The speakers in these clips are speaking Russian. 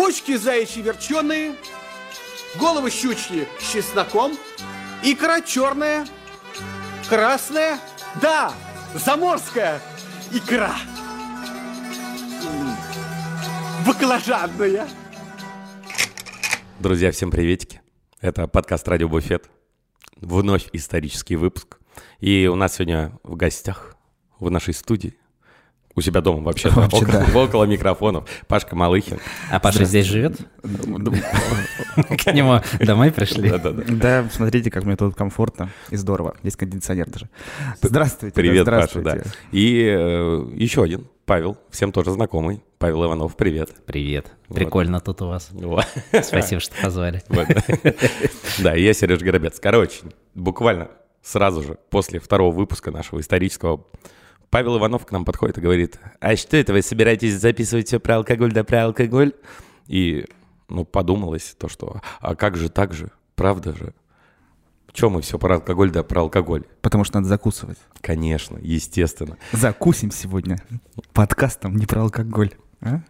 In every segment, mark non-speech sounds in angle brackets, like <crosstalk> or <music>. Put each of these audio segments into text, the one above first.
почки заячьи верченые, головы щучьи с чесноком, икра черная, красная, да, заморская икра. Баклажанная. Друзья, всем приветики. Это подкаст «Радио Буфет». Вновь исторический выпуск. И у нас сегодня в гостях в нашей студии у себя дома вообще, Вообще, около, да. около микрофонов. Пашка Малыхин. А Паша здесь живет? К нему домой пришли? Да, смотрите, как мне тут комфортно и здорово. Есть кондиционер даже. Здравствуйте. Привет, Паша, здравствуйте. да. И э, еще один, Павел, всем тоже знакомый. Павел Иванов, привет. Привет. Прикольно тут у вас. Спасибо, что позвали. <laughs> Да, я Сереж Горобец. Короче, буквально сразу же после второго выпуска нашего исторического Павел Иванов к нам подходит и говорит, а что это вы собираетесь записывать все про алкоголь да про алкоголь? И, ну, подумалось то, что, а как же так же, правда же? Чем мы все про алкоголь да про алкоголь? Потому что надо закусывать. Конечно, естественно. Закусим сегодня подкастом не про алкоголь. А?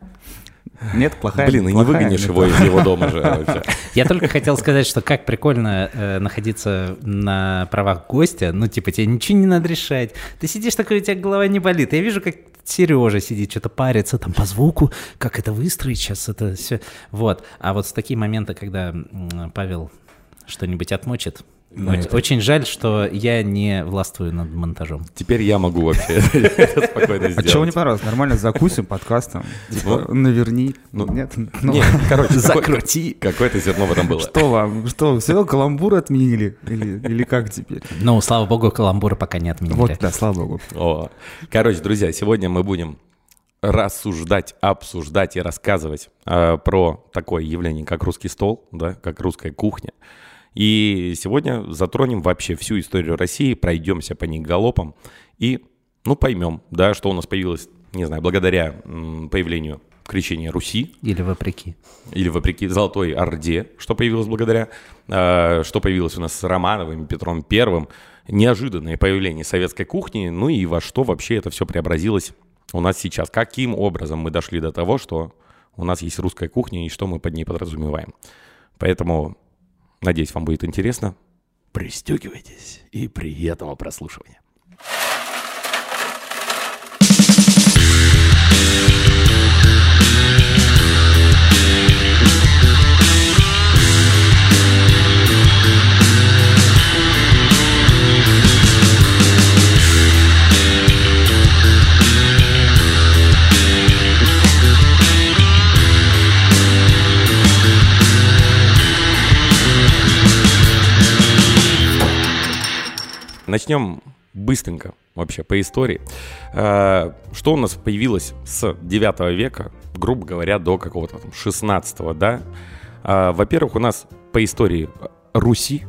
Нет, плохая. Блин, и не выгонишь его из его дома же вообще. <laughs> Я только хотел сказать, что как прикольно э, находиться на правах гостя. Ну, типа, тебе ничего не надо решать. Ты сидишь такой, у тебя голова не болит. Я вижу, как Сережа сидит, что-то парится там по звуку, как это выстроить сейчас, это все. Вот. А вот с такие моменты, когда Павел что-нибудь отмочит, Ну, оч- это- очень жаль, что я не властвую над монтажом. Теперь я могу вообще <laughs> это спокойно А чего не сделать. понравилось? Нормально закусим подкастом. Типа, наверни. Ну, Нет? Ну, Не, <laughs> короче, <laughs> Закрути. какое- Какое-то зерно в этом было. Что вам? Что, все, каламбур отменили? Или, или как теперь? Ну, слава богу, каламбура пока не отменили. Вот, да, слава богу. О. Короче, друзья, сегодня мы будем рассуждать, обсуждать и рассказывать э, про такое явление, как русский стол, да, как русская кухня. И сегодня затронем вообще всю историю России, пройдемся по ней галопом и, ну, поймем, да, что у нас появилось, не знаю, благодаря появлению крещения Руси, Или вопреки. или вопреки Золотой Орде, что появилось благодаря, э, что появилось у нас с Романовым, Петром Первым, неожиданное появление советской кухни, ну и во что вообще это все преобразилось у нас сейчас. Каким образом мы дошли до того, что у нас есть русская кухня и что мы под ней подразумеваем. Поэтому, надеюсь, вам будет интересно. Пристегивайтесь и приятного прослушивания. Начнем быстренько вообще по истории. Э, Что у нас появилось с 9 века, грубо говоря, до какого-то там 16 да? Э, Во-первых, у нас по истории Руси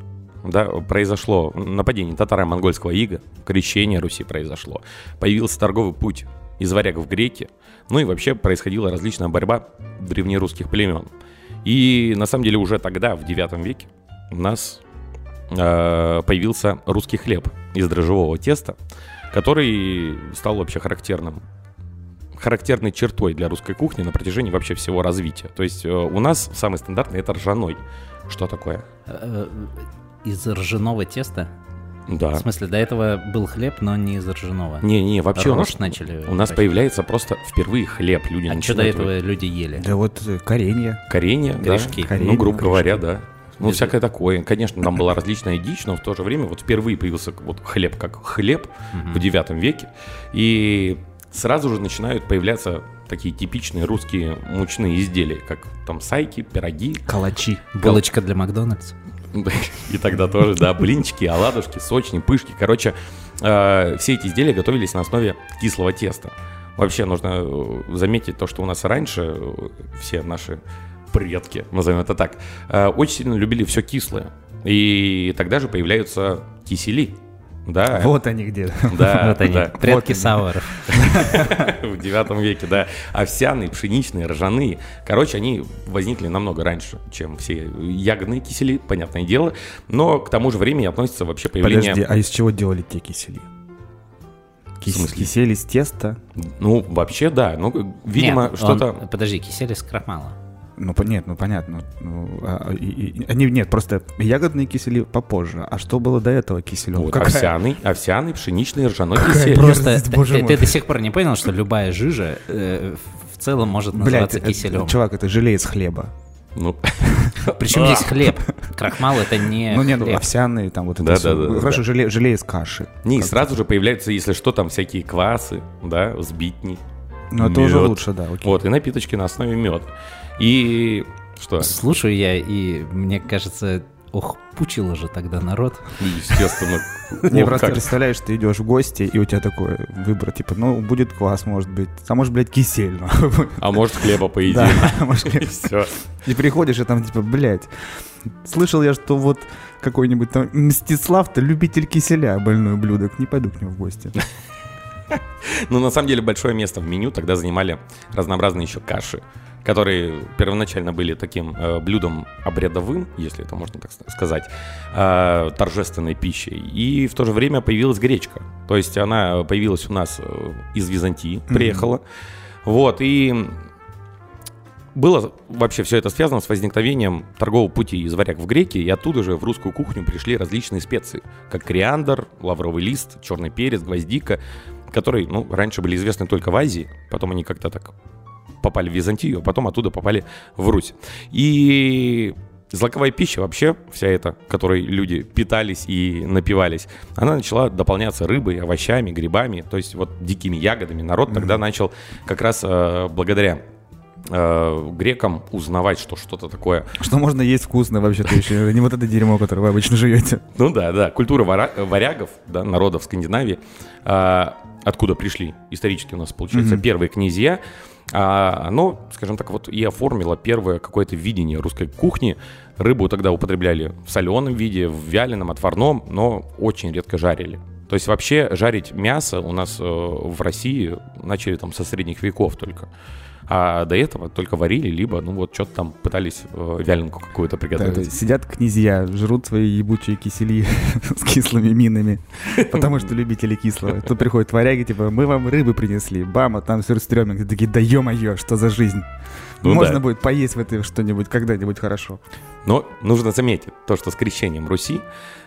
да, произошло нападение татаро-монгольского ига, крещение Руси произошло, появился торговый путь из варягов в греки, ну и вообще происходила различная борьба древнерусских племен. И на самом деле уже тогда, в 9 веке, у нас э, появился русский хлеб из дрожжевого теста, который стал вообще характерным характерной чертой для русской кухни на протяжении вообще всего развития. То есть э, у нас самый стандартный это ржаной. Что такое? Э, Из ржаного теста? Да. В смысле, до этого был хлеб, но не из ржаного. Не-не, вообще у нас, начали. у нас появляется просто впервые хлеб. Люди А что до этого люди ели? Да вот коренье. Коренья, да. Корешки. Ну, Коренья, грубо корешки. говоря, да. Ну, Без- всякое такое. Конечно, там была различная дичь, но в то же время вот впервые появился вот хлеб как хлеб в девятом веке. И сразу же начинают появляться такие типичные русские мучные изделия, как там сайки, пироги. Калачи. Булочка для Макдональдса. <laughs> И тогда тоже, да, блинчики, оладушки, сочни, пышки. Короче, э, все эти изделия готовились на основе кислого теста. Вообще нужно э, заметить то, что у нас раньше э, все наши предки, назовем это так, э, очень сильно любили все кислое. И тогда же появляются кисели. Да, Вот они где. да, <laughs> Вот они, да. предки Вот саваров. <laughs> в девятом веке, да. Овсяные, пшеничные, ржаные. Короче, они возникли намного раньше, чем все ягодные кисели, понятное дело. Но к тому же времени относится вообще появление... Подожди, а из чего делали те кисели? Кис-? Кисель из теста. Ну, вообще, да. Ну, видимо, Нет, что-то... он- Подожди, кисель из крахмала. Ну, нет, ну понятно. Ну, а, и- и- они, нет, просто ягодные кисели попозже. А что было до этого киселем? Вот, овсяный, овсяный, пшеничный, ржаной Какая кисель. просто- ты, ты- ты до сих пор не понял, что любая жижа э, в целом может Блядь, называться это- киселем. чувак, это желе из хлеба. Ну, <laughs> Причем здесь хлеб. Крахмал это не ну, нет, ну, хлеб. овсяные, там вот это Да, всё. да, да, Хорошо, да. желе, желе из каши. не, Как- сразу же появляются, если что, там всякие квасы, да, сбитни. Ну, это уже лучше, да, окей. Вот, и напиточки на основе меда. И что? Слушаю я, и мне кажется, ох, пучило же тогда народ. Естественно. <laughs> Не просто представляешь, ты идешь в гости, и у тебя такой выбор, типа, ну, будет квас, может быть, а может, блядь, кисель. ну. <laughs> А может, хлеба поедим. Да, <laughs> может, И все. И приходишь, и там, типа, блядь, слышал я, что вот какой-нибудь там Мстислав-то любитель киселя, больной ублюдок, не пойду к нему в гости. Ну, на самом деле, большое место в меню тогда занимали разнообразные еще каши, которые первоначально были таким э, блюдом обрядовым, если это можно так сказать, э, торжественной пищей. И в то же время появилась гречка. То есть она появилась у нас э, из Византии, приехала. Вот, и было вообще все это связано с возникновением торгового пути из варяг в греки, и оттуда же в русскую кухню пришли различные специи, как кориандр, лавровый лист, черный перец, гвоздика, которые, ну, раньше были известны только в Азии, потом они как-то так попали в Византию, а потом оттуда попали в Русь. И злаковая пища вообще, вся эта, которой люди питались и напивались, она начала дополняться рыбой, овощами, грибами, то есть вот дикими ягодами. Народ тогда начал как раз э, благодаря э, грекам узнавать, что что-то такое Что можно есть вкусно вообще-то еще, не вот это дерьмо, которое вы обычно жуете. Ну да, да, культура варягов, да, народов Скандинавии, а, откуда пришли исторически у нас, получается, первые князья, а, оно, скажем так, вот и оформило первое какое-то видение русской кухни. Рыбу тогда употребляли в соленом виде, в вяленом, отварном, но очень редко жарили. То есть вообще жарить мясо у нас э, в России начали там со средних веков только. А до этого только варили, либо, ну вот, что-то там пытались э, вяленку какую-то Да, приготовить. сидят князья, жрут свои ебучие кисели <laughs> с кислыми минами, потому что любители кислого. Тут приходят варяги, типа, мы вам рыбы принесли, бам, а там сюрстрёминг. Такие, да ё-моё, что за жизнь? Ну Можно да. будет поесть в этой что-нибудь когда-нибудь хорошо. Но нужно заметить то, что с крещением Руси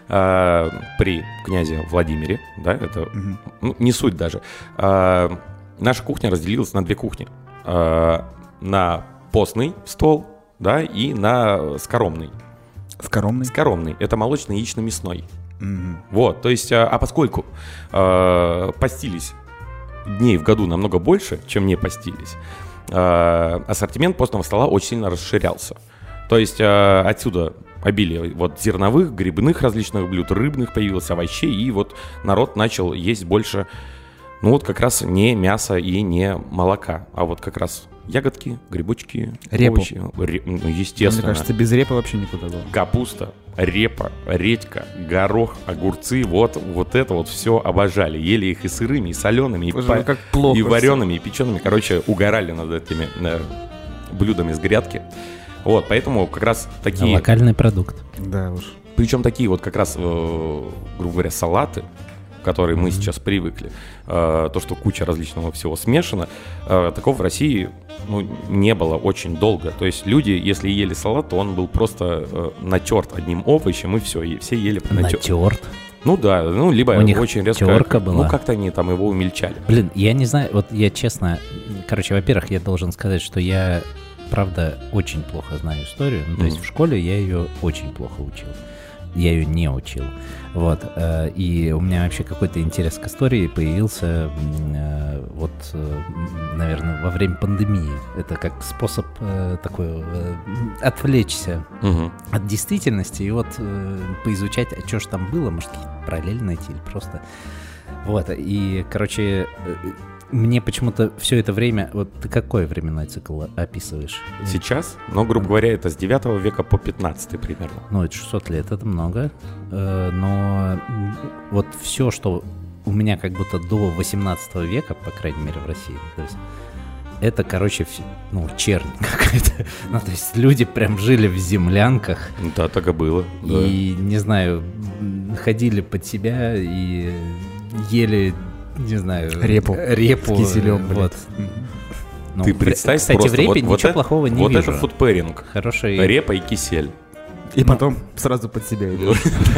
э, при князе Владимире, да, это Мгм. ну, не суть даже, э, наша кухня разделилась на две кухни. Э, на постный стол, да, и на скоромный. Скоромный? Скоромный – это молочно-яично-мясной. Мгм. Вот, то есть, а, а поскольку э, постились дней в году намного больше, чем не постились, э, ассортимент постного стола очень сильно расширялся. То есть э, отсюда обилие вот зерновых, грибных различных блюд, рыбных появилось, овощей, и вот народ начал есть больше, ну вот как раз не мяса и не молока, а вот как раз ягодки, грибочки, Репу. овощи. Ре- ну, Мне естественно. кажется, без репы вообще никуда было. Капуста, репа, редька, горох, огурцы, вот, вот это вот все обожали. Ели их и сырыми, и солеными, и, Боже па- мой, как плохо и вареными, и печеными. Короче, угорали над этими э, блюдами с грядки. Вот, поэтому как раз такие, Локальный продукт. Да уж. причем такие вот как раз, э, грубо говоря, салаты, к которые мы сейчас привыкли, э, то, что куча различного всего смешано, э, такого в России ну, не было очень долго. То есть люди, если ели салат, то он был просто э, натерт одним овощем, и все, и все ели натер- Натерт. Ну да, ну либо У них очень резко... терка была. Ну как-то они там его умельчали. Блин, я не знаю, вот я честно, короче, во-первых, я должен сказать, что я, правда, очень плохо знаю историю. Ну, то есть Мгм. в школе я ее очень плохо учил. Я ее не учил. Вот. э, И у меня вообще какой-то интерес к истории появился э, вот, э, наверное, во время пандемии. Это как способ такой отвлечься Мгм. от действительности и вот поизучать, а что ж там было, может, какие-то параллели найти или просто... Вот, и, короче, мне почему-то все это время... Вот ты какой временной цикл описываешь? Сейчас, но, грубо говоря, это с 9 века по 15 примерно. Ну, это 600 лет, это много. Э, Но вот все, что у меня как будто до 18 века, по крайней мере, в России, то есть это, короче, вс- ну, чернь <laughs> какая-то. Ну, то есть люди прям жили в землянках, Да, так и было. да. и, не знаю, ходили под себя и ели, не знаю... Репу Репу. С киселем, Вот. Ну, Ты представь Кстати, просто, в репе вот, ничего вот это- плохого не вот вижу. это фудпэринг. Хороший. Репа и кисель. И потом сразу под себя идет.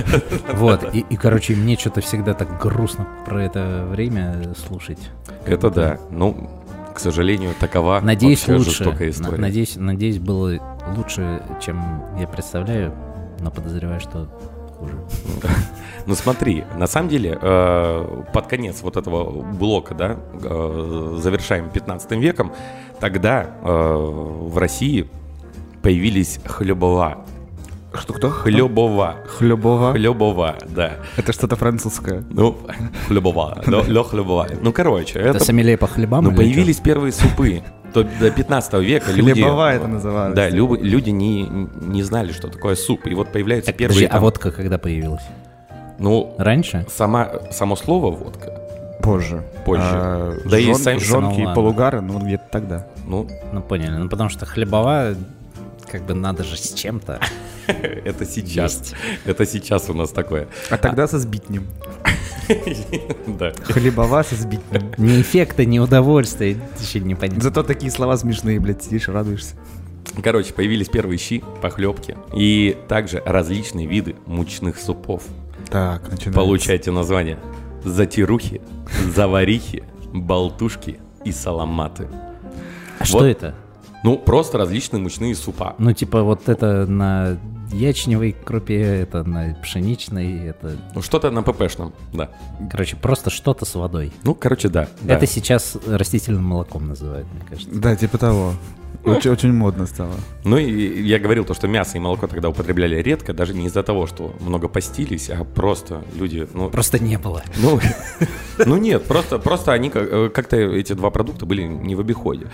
<laughs> Вот, и, и, короче, мне что-то всегда так грустно про это время слушать. Это да. Ну, к сожалению, такова Надеюсь, лучше. жестокая история. Надеюсь, надеюсь, было лучше, чем я представляю, но подозреваю, что хуже. Ну смотри, на самом деле, э, под конец вот этого блока, да, э, завершаем 15 веком, тогда э, в России появились хлебова. Что кто? Хлебова. Хлебова. Хлебова, да. Это что-то французское. Ну, хлебова. Лё хлебова. Ну, короче, Это это... сомелье по хлебам? Ну, или появились первые супы. То до 15 века люди... Хлебова это называлось. Да, люб- люди не, не знали, что такое суп. И вот появляются? Так, первые... подожди, а там- водка когда появилась? Ну, Раньше? сама, само слово водка, Позже. Позже. А, Да и жон- сами- жонки Ну, и полугары, ну где-то тогда. ну, Ну, поняли. Ну, потому что хлебова, как бы надо же с чем-то. <laughs> это сейчас. Есть. Это сейчас у нас такое. А тогда со сбитнем. <laughs> Да. Хлебова со сбитнем. Ни эффекта, ни удовольствия, еще непонятно. Зато такие слова смешные, блядь, сидишь, радуешься. Короче, появились первые щи, похлебки и также различные виды мучных супов. Так, начинаем. Получайте название. Затирухи, заварихи, болтушки и саламаты. А что Вот. это? Ну, просто различные мучные супа. Ну, типа, вот это на ячневой крупе, это на пшеничной, это, Ну, что-то на ППшном, да. короче, просто что-то с водой. Ну, короче, да. да. Это сейчас растительным молоком называют, мне кажется. Да, типа того. Очень, очень модно стало. Ну и я говорил то, что мясо и молоко тогда употребляли редко, даже не из-за того, что много постились, а просто люди, ну, Просто не было. ну, <laughs> ну нет, просто, просто они э, как-то эти два продукта были не в обиходе.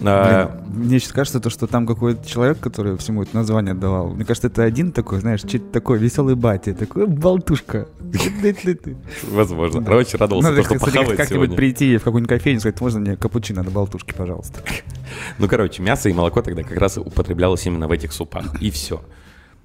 А, мне сейчас кажется, то, что там какой-то человек, который всему это название давал, мне кажется, это один такой, знаешь, чей-то такой веселый батя, такой болтушка. <laughs> возможно. Да. Очень радовался, Надо то, что похавать как-нибудь сегодня. прийти в какую-нибудь кофейню и сказать, можно мне капучино на болтушке, пожалуйста. Ну, короче, мясо и молоко тогда как раз употреблялось именно в этих супах, и все.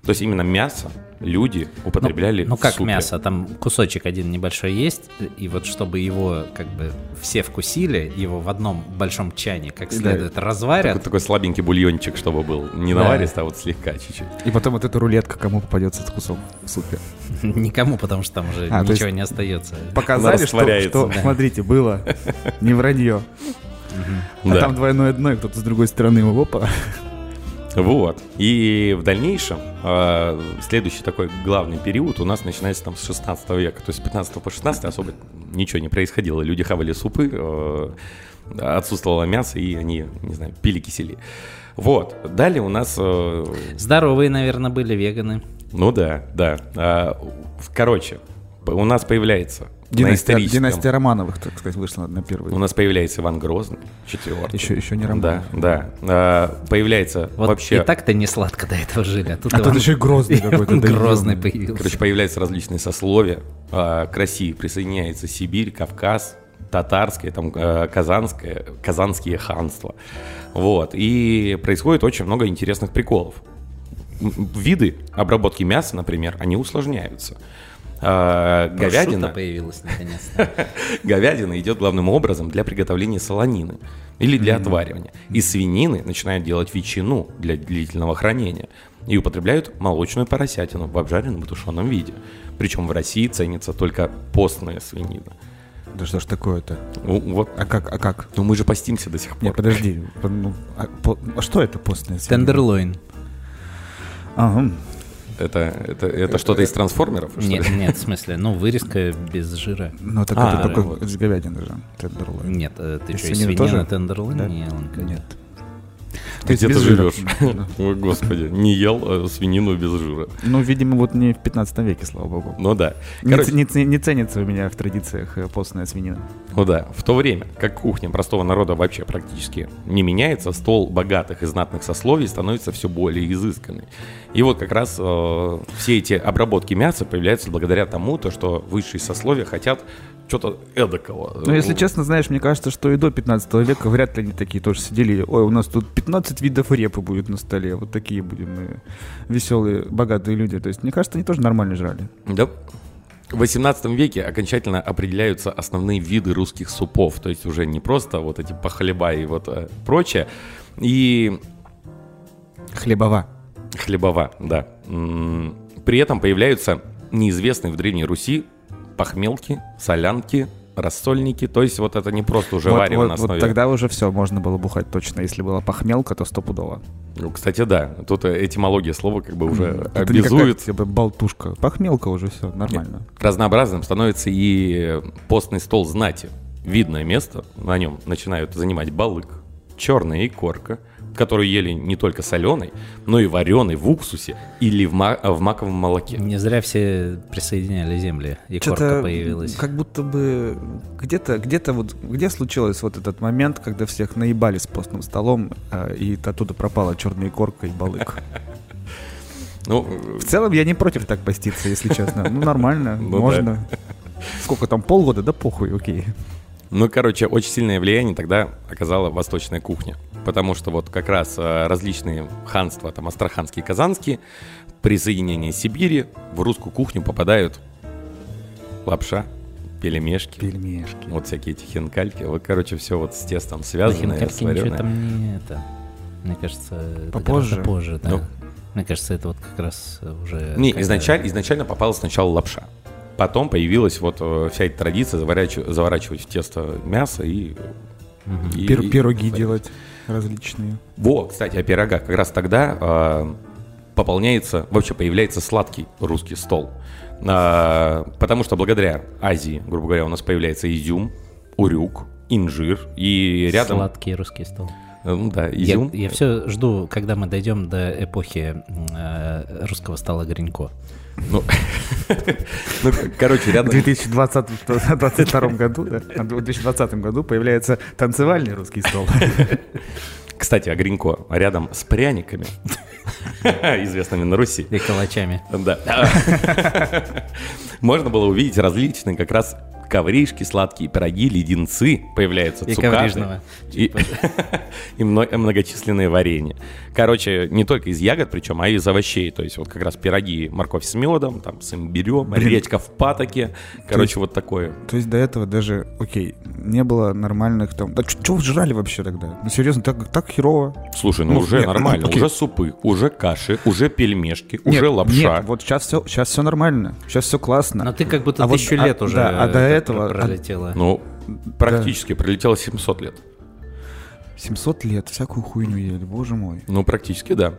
То есть именно мясо люди употребляли Ну, в как супе. мясо, там кусочек один небольшой есть, и вот чтобы его как бы все вкусили, его в одном большом чане как следует разварят. Такой, такой слабенький бульончик, чтобы был. Не Да. наваристый, а вот слегка чуть-чуть. И потом вот эта рулетка, кому попадется этот кусок в супе. <laughs> Никому, потому что там уже А, ничего не остается. Показали, что, что <laughs> да. смотрите, было, не вранье. А Да. там двойное дно, и кто-то с другой стороны его, опа. Вот. И в дальнейшем э, следующий такой главный период у нас начинается там с 16 века. То есть с 15 по 16 особо ничего не происходило. Люди хавали супы, э, отсутствовало мясо, и они, не знаю, пили кисели. Вот. Далее у нас... э, Здоровые, наверное, были веганы. ну да, да. В- короче, у нас появляется на Династия, историческом... династия Романовых, так сказать, вышла на первый. У нас появляется Иван Грозный, четвертый. Еще, еще не Да, Романов. да. А, появляется Вот вообще... и так-то не сладко до этого жили. А тут, А тут Иван- еще и Грозный <laughs> какой-то. да Грозный появился. Короче, появляются различные сословия. А, К России присоединяется Сибирь, Кавказ, татарское, там, э, казанское, казанские ханства. Вот. И происходит очень много интересных приколов. Виды обработки мяса, например, они усложняются. А, Говядина, появилась наконец-то. <laughs> говядина идет главным образом для приготовления солонины или для отваривания. Из свинины начинают делать ветчину для длительного хранения. И употребляют молочную поросятину в обжаренном и тушеном виде. Причем в России ценится только постная свинина. Да что ж такое-то? Ну, вот. А как, а как? Ну мы же постимся до сих пор. Нет, подожди. ну, а, по- а что это постная свинина? Тендерлойн. Ага. Это, это, это что-то из трансформеров? что Нет, ли? нет, в смысле, ну, вырезка без жира. Ну, так А, это только вот. с говядины же. Тендерлойн. Нет, э, ты что, и свинина тоже? тендерлойн? Да? Не, он как- Нет. Где ты живешь? <laughs> Ой, господи, не ел э, свинину без жира. Ну, видимо, вот не в 15 веке, слава богу. Ну да. Не, Короче, не ц- не ценится у меня в традициях э, постная свинина. Ну да, в то время, как кухня простого народа вообще практически не меняется, стол богатых и знатных сословий становится все более изысканный. И вот как раз э, все эти обработки мяса появляются благодаря тому, то, что высшие сословия хотят что-то эдакого. Ну, если честно, знаешь, мне кажется, что и до 15 века вряд ли они такие тоже сидели. Ой, у нас тут 15 видов репы будет на столе. Вот такие будем мы веселые, богатые люди. То есть, мне кажется, они тоже нормально жрали. Да. В 18 веке окончательно определяются основные виды русских супов, то есть уже не просто вот эти похлеба и вот э, прочее, и Хлебова. хлебова, да. При этом появляются неизвестные в Древней Руси похмелки, солянки, рассольники, то есть вот это не просто уже Вот, варево вот- на вот основе... тогда уже все, можно было бухать точно. Если была похмелка, то стопудово. Ну, кстати, да, тут этимология слова как бы уже Это не какая-то, обязует. типа, болтушка. Похмелка уже все, нормально. Разнообразным становится и постный стол знати. Видное место, на нем начинают занимать балык, черная икорка, которую ели не только соленой, но и вареной в уксусе или в, ма- в маковом молоке. Не зря все присоединяли земли, и корка появилась. как будто бы где-то, где-то вот, где случилось вот этот момент, когда всех наебали с постным столом, э, и оттуда пропала черная корка и балык. <laughs> Ну, В целом я не против так поститься, если честно. Ну, нормально, <laughs> Ну можно. Сколько там, полгода? Да похуй, окей. Ну, короче, очень сильное влияние тогда оказала восточная кухня. Потому что вот как раз э, различные ханства, там, астраханские, казанские, присоединение Сибири в русскую кухню попадают лапша, пельмешки, Пельмешки. вот всякие эти хинкальки. Вот, короче, все вот с тестом ничего сварёное. там не это. Мне кажется, это Попозже? гораздо позже, да. Ну. Мне кажется, это вот как раз уже... Не, изначально, изначально попала сначала лапша. Потом появилась вот э, вся эта традиция заворачивать, заворачивать в тесто мясо и... и- Пир- и- Пироги делать различные. Во, кстати, о пирогах. Как раз тогда э, пополняется, вообще появляется сладкий русский стол. А, потому что благодаря Азии, грубо говоря, у нас появляется изюм, урюк, инжир и рядом... Сладкий русский стол. э, Ну да, Я, изюм. все жду, когда мы дойдем до эпохи э, русского стола Гринько. Ну, <laughs> ну, короче, В рядом... 2022 году, да, в 2020 году появляется танцевальный русский стол. <laughs> Кстати, о Гринько. Рядом с пряниками, <laughs> известными на Руси, И калачами. Да. Можно было увидеть различные как раз ковришки, сладкие пироги, леденцы, появляются И цукаты. коврижного. И, <laughs> и мно- многочисленные варенья. Короче, не только из ягод, причем, а и из овощей. То есть вот как раз пироги, морковь с медом, там с имбирем, Блин. редька в патоке. Короче, вот такое. То есть до этого даже, окей, не было нормальных там... Да что вы жрали вообще тогда? Ну серьезно, так, так херово. Слушай, ну, Ну, уже нет, нормально. окей. Уже супы, уже каши, уже пельмешки, уже лапша. Нет, вот сейчас все, сейчас все нормально, сейчас все классно. Но ты как будто А вот- тысячу а- лет уже да, а до этого- пр- пролетело. Ну, практически пролетело 700 лет. 700 лет, всякую хуйню ели, боже мой. Ну, практически, да.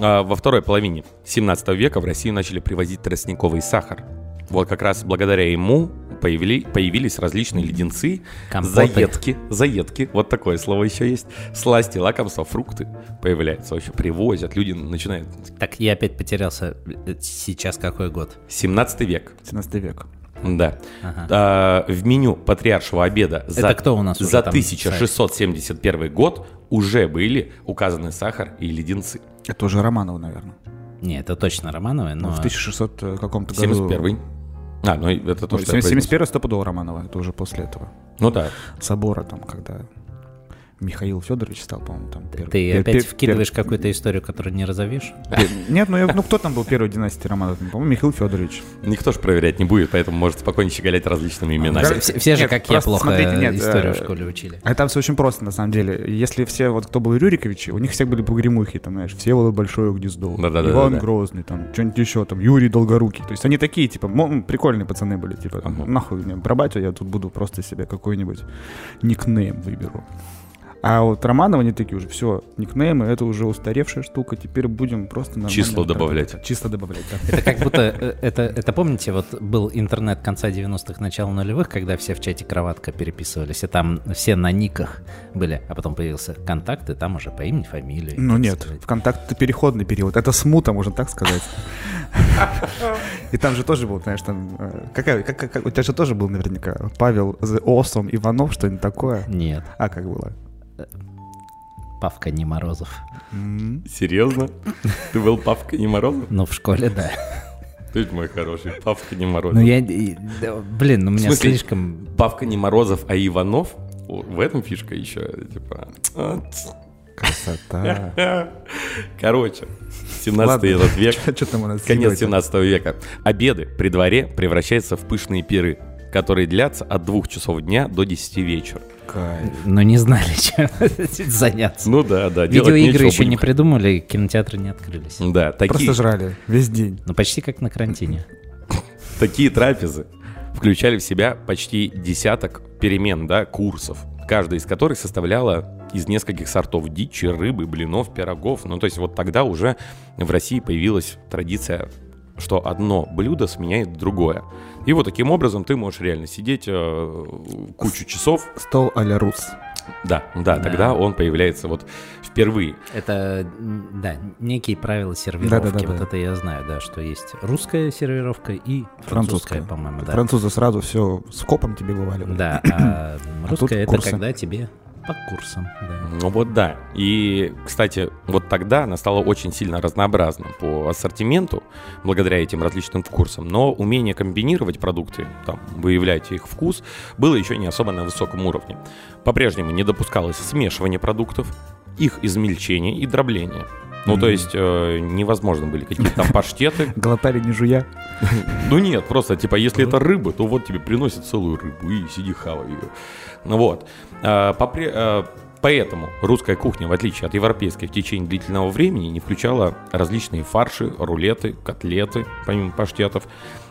А во второй половине 17 века в Россию начали привозить тростниковый сахар. Вот как раз благодаря ему появили, появились различные леденцы, Компоты. заедки, заедки, вот такое слово еще есть, сласти, лакомства, фрукты появляются, вообще привозят, люди начинают. Так, я опять потерялся. Сейчас какой год? 17 век, 17 век. Да. Ага. А, в меню патриаршего обеда за, Это кто у нас за там 1671 год уже были указаны сахар и леденцы. Это уже Романова, наверное. Не, это точно Романовы, но... В 1600 э, каком-то году. 71 А, ну это то, Ой, что я 71 стопудово Романова, это уже после этого. Ну да. Собора там, когда Михаил Федорович стал, по-моему, там первый. Ты пер- опять пер- вкидываешь какую-то историю, которую не разовьешь? пер- Нет, ну, я- ну кто там был первой династии Романов? По-моему, Михаил Федорович. Никто же проверять не будет, поэтому может спокойно щеголять различными именами. Да. Все, все же, Нет, как я, плохо смотрите, нет, историю э, в школе учили. А там все очень просто, на самом деле. Если все, вот кто был Рюриковичи, у них все были погремухи, там, знаешь, все было большое гнездо. Да-да-да-да-да. Иван Грозный, там, что-нибудь еще, там, Юрий Долгорукий. То есть они такие, типа, прикольные пацаны были, типа, Ага. нахуй мне про батю, я тут буду просто себе какой-нибудь никнейм выберу. А вот Романовы они такие уже, все, никнеймы, это уже устаревшая штука, теперь будем просто нормально Число добавлять. да, Чисто добавлять, да. Это как будто, э, это, это помните, вот был интернет конца 90-х, начала нулевых, когда все в чате кроватка переписывались, и там все на никах были, а потом появился контакт, и там уже по имени, фамилии. Ну нет, переписывались. ВКонтакт это переходный период. Это смута, можно так сказать. И там же тоже был, знаешь, там... э, Какая, как, как- у тебя же тоже был наверняка Павел The Awesome Иванов, что-нибудь такое. Нет, А как было? Павка не Морозов. Серьезно? Ты был Павка не Морозов? Ну, в школе, да. Ты мой хороший, Павка не Морозов. Ну, я... Блин, ну, у меня смысле? слишком... Павка не Морозов, а Иванов? В этом фишка еще, типа... а, Красота. <laughs> Короче, 17 Ладно. этот век, <laughs> Что там у нас? конец сегодня? 17 века. Обеды при дворе превращаются в пышные пиры, которые длятся от двух часов дня до 10 вечера. Кайф. Но не знали, <laughs> чем заняться. Ну да, да. Видеоигры еще не придумали, кинотеатры не открылись. Да, такие, Просто жрали весь день. Ну, почти как на карантине. <laughs> такие трапезы включали в себя почти десяток перемен, да, курсов, каждая из которых составляла из нескольких сортов дичи, рыбы, блинов, пирогов. Ну, то есть вот тогда уже в России появилась традиция, что одно блюдо сменяет другое. И вот таким образом ты можешь реально сидеть э, кучу часов. Стол а-ля рус. Да, да, тогда он появляется вот впервые. Это, да, некие правила сервировки. Да-да-да-да. Вот это я знаю, да, что есть русская сервировка и французская, Французская. по-моему, да. Французы сразу все с копом тебе вываливали. Да, <clears throat> а тут русская это курсы. когда тебе по курсам, да. Ну вот да. И, кстати, вот тогда она стала очень сильно разнообразна по ассортименту, благодаря этим различным курсам. Но умение комбинировать продукты, там, выявлять их вкус, было еще не особо на высоком уровне. По-прежнему не допускалось смешивание продуктов, их измельчение и дробление. Ну, то Мгм. есть э, невозможно были какие-то там паштеты. <laughs> Глотали не жуя. Ну нет, просто типа, если это рыба, то вот тебе приносят целую рыбу и сиди хавай ее. Ну вот. Попре- а, Поэтому русская кухня, в отличие от европейской, в течение длительного времени не включала различные фарши, рулеты, котлеты, помимо паштетов.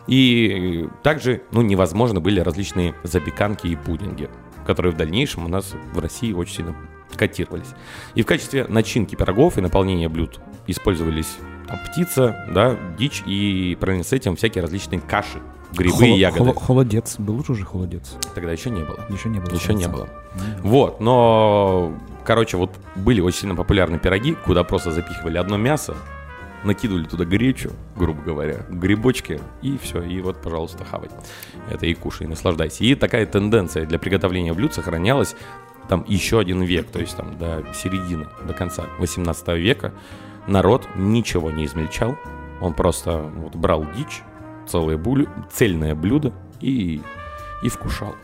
И также ну, невозможно были различные запеканки и пудинги, которые в дальнейшем у нас в России очень сильно котировались. И в качестве начинки пирогов и наполнения блюд использовались там, птица, да, дичь и параллельно с этим всякие различные каши, грибы и Холо- ягоды. холо- Холодец. Был уже холодец. Тогда еще не было. Еще не было. Еще не было. Вот, но, короче, вот были очень сильно популярны пироги, куда просто запихивали одно мясо, накидывали туда гречу, грубо говоря, грибочки, и все, и вот, пожалуйста, хавай. Это и кушай, и наслаждайся. И такая тенденция для приготовления блюд сохранялась там еще один век, то есть там до середины, до конца 18 века народ ничего не измельчал, он просто вот брал дичь, целое булю- цельное блюдо и, и вкушал.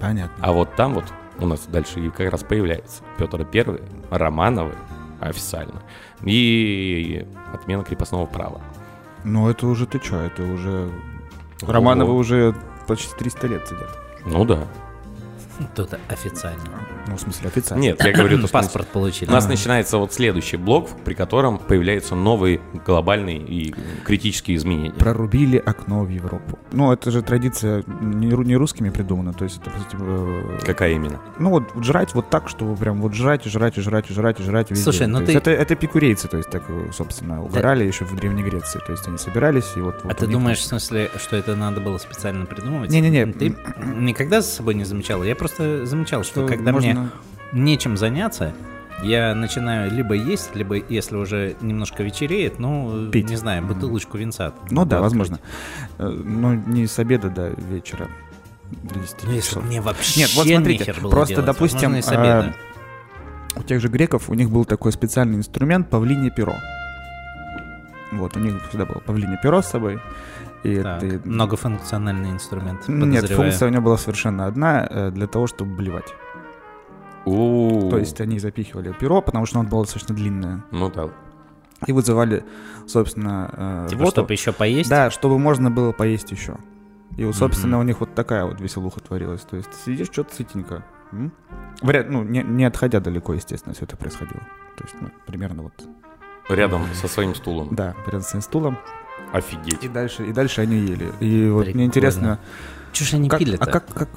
Понятно. А вот там вот у нас дальше и как раз появляется Петр I, Романовы официально, и отмена крепостного права. Ну, это уже ты что? Это уже... Романовы Ого. уже почти 300 лет сидят. Ну да. Тут официально. Ну, в смысле, официально. Нет, я говорю, то, что Паспорт получили. у нас начинается вот следующий блок, при котором появляются новые глобальные и критические изменения. Прорубили окно в Европу. Ну, это же традиция не, ру- не русскими придумана. То есть это, по сути, э, Какая именно? ну вот жрать вот так, что прям вот жрать и жрать и жрать и жрать и жрать везде. Слушай, ну ты- это, это эпикурейцы, то есть так, э, собственно, угорали еще в Древней Греции. То есть они собирались и вот... А ты думаешь, в смысле, что это надо было специально придумывать? Не-не-не. Ты никогда за собой не замечал? Я просто замечал, что что когда можно- мне нечем заняться, я начинаю либо есть, либо, если уже немножко вечереет, ну, Пить. не знаю, бутылочку винца. Ну да, открыть. возможно. Э, Но не с обеда до вечера. До 10 Ну, если мне вообще Нет, вот смотрите, было просто, делать, допустим, обеда. У тех же греков у них был такой специальный инструмент павлинье перо. Вот, у них всегда было павлинье перо с собой. И Так, это- Многофункциональный инструмент, Нет, функция у него была совершенно одна э, для того, чтобы блевать. То есть они запихивали перо, потому что оно было достаточно длинное. Ну да. И вызывали, собственно, э, Типа, чтобы еще поесть? Да, чтобы можно было поесть еще. И вот, собственно, у них вот такая вот веселуха творилась. То есть сидишь, что-то сытенько. М? Вряд, ну, не, не отходя далеко, естественно, все это происходило. То есть, ну, примерно вот, Рядом со своим стулом. да, рядом с своим стулом. Офигеть. И дальше, и дальше они ели. И вот Прикольно. мне интересно, Че ж они как, пили-то? а как, как,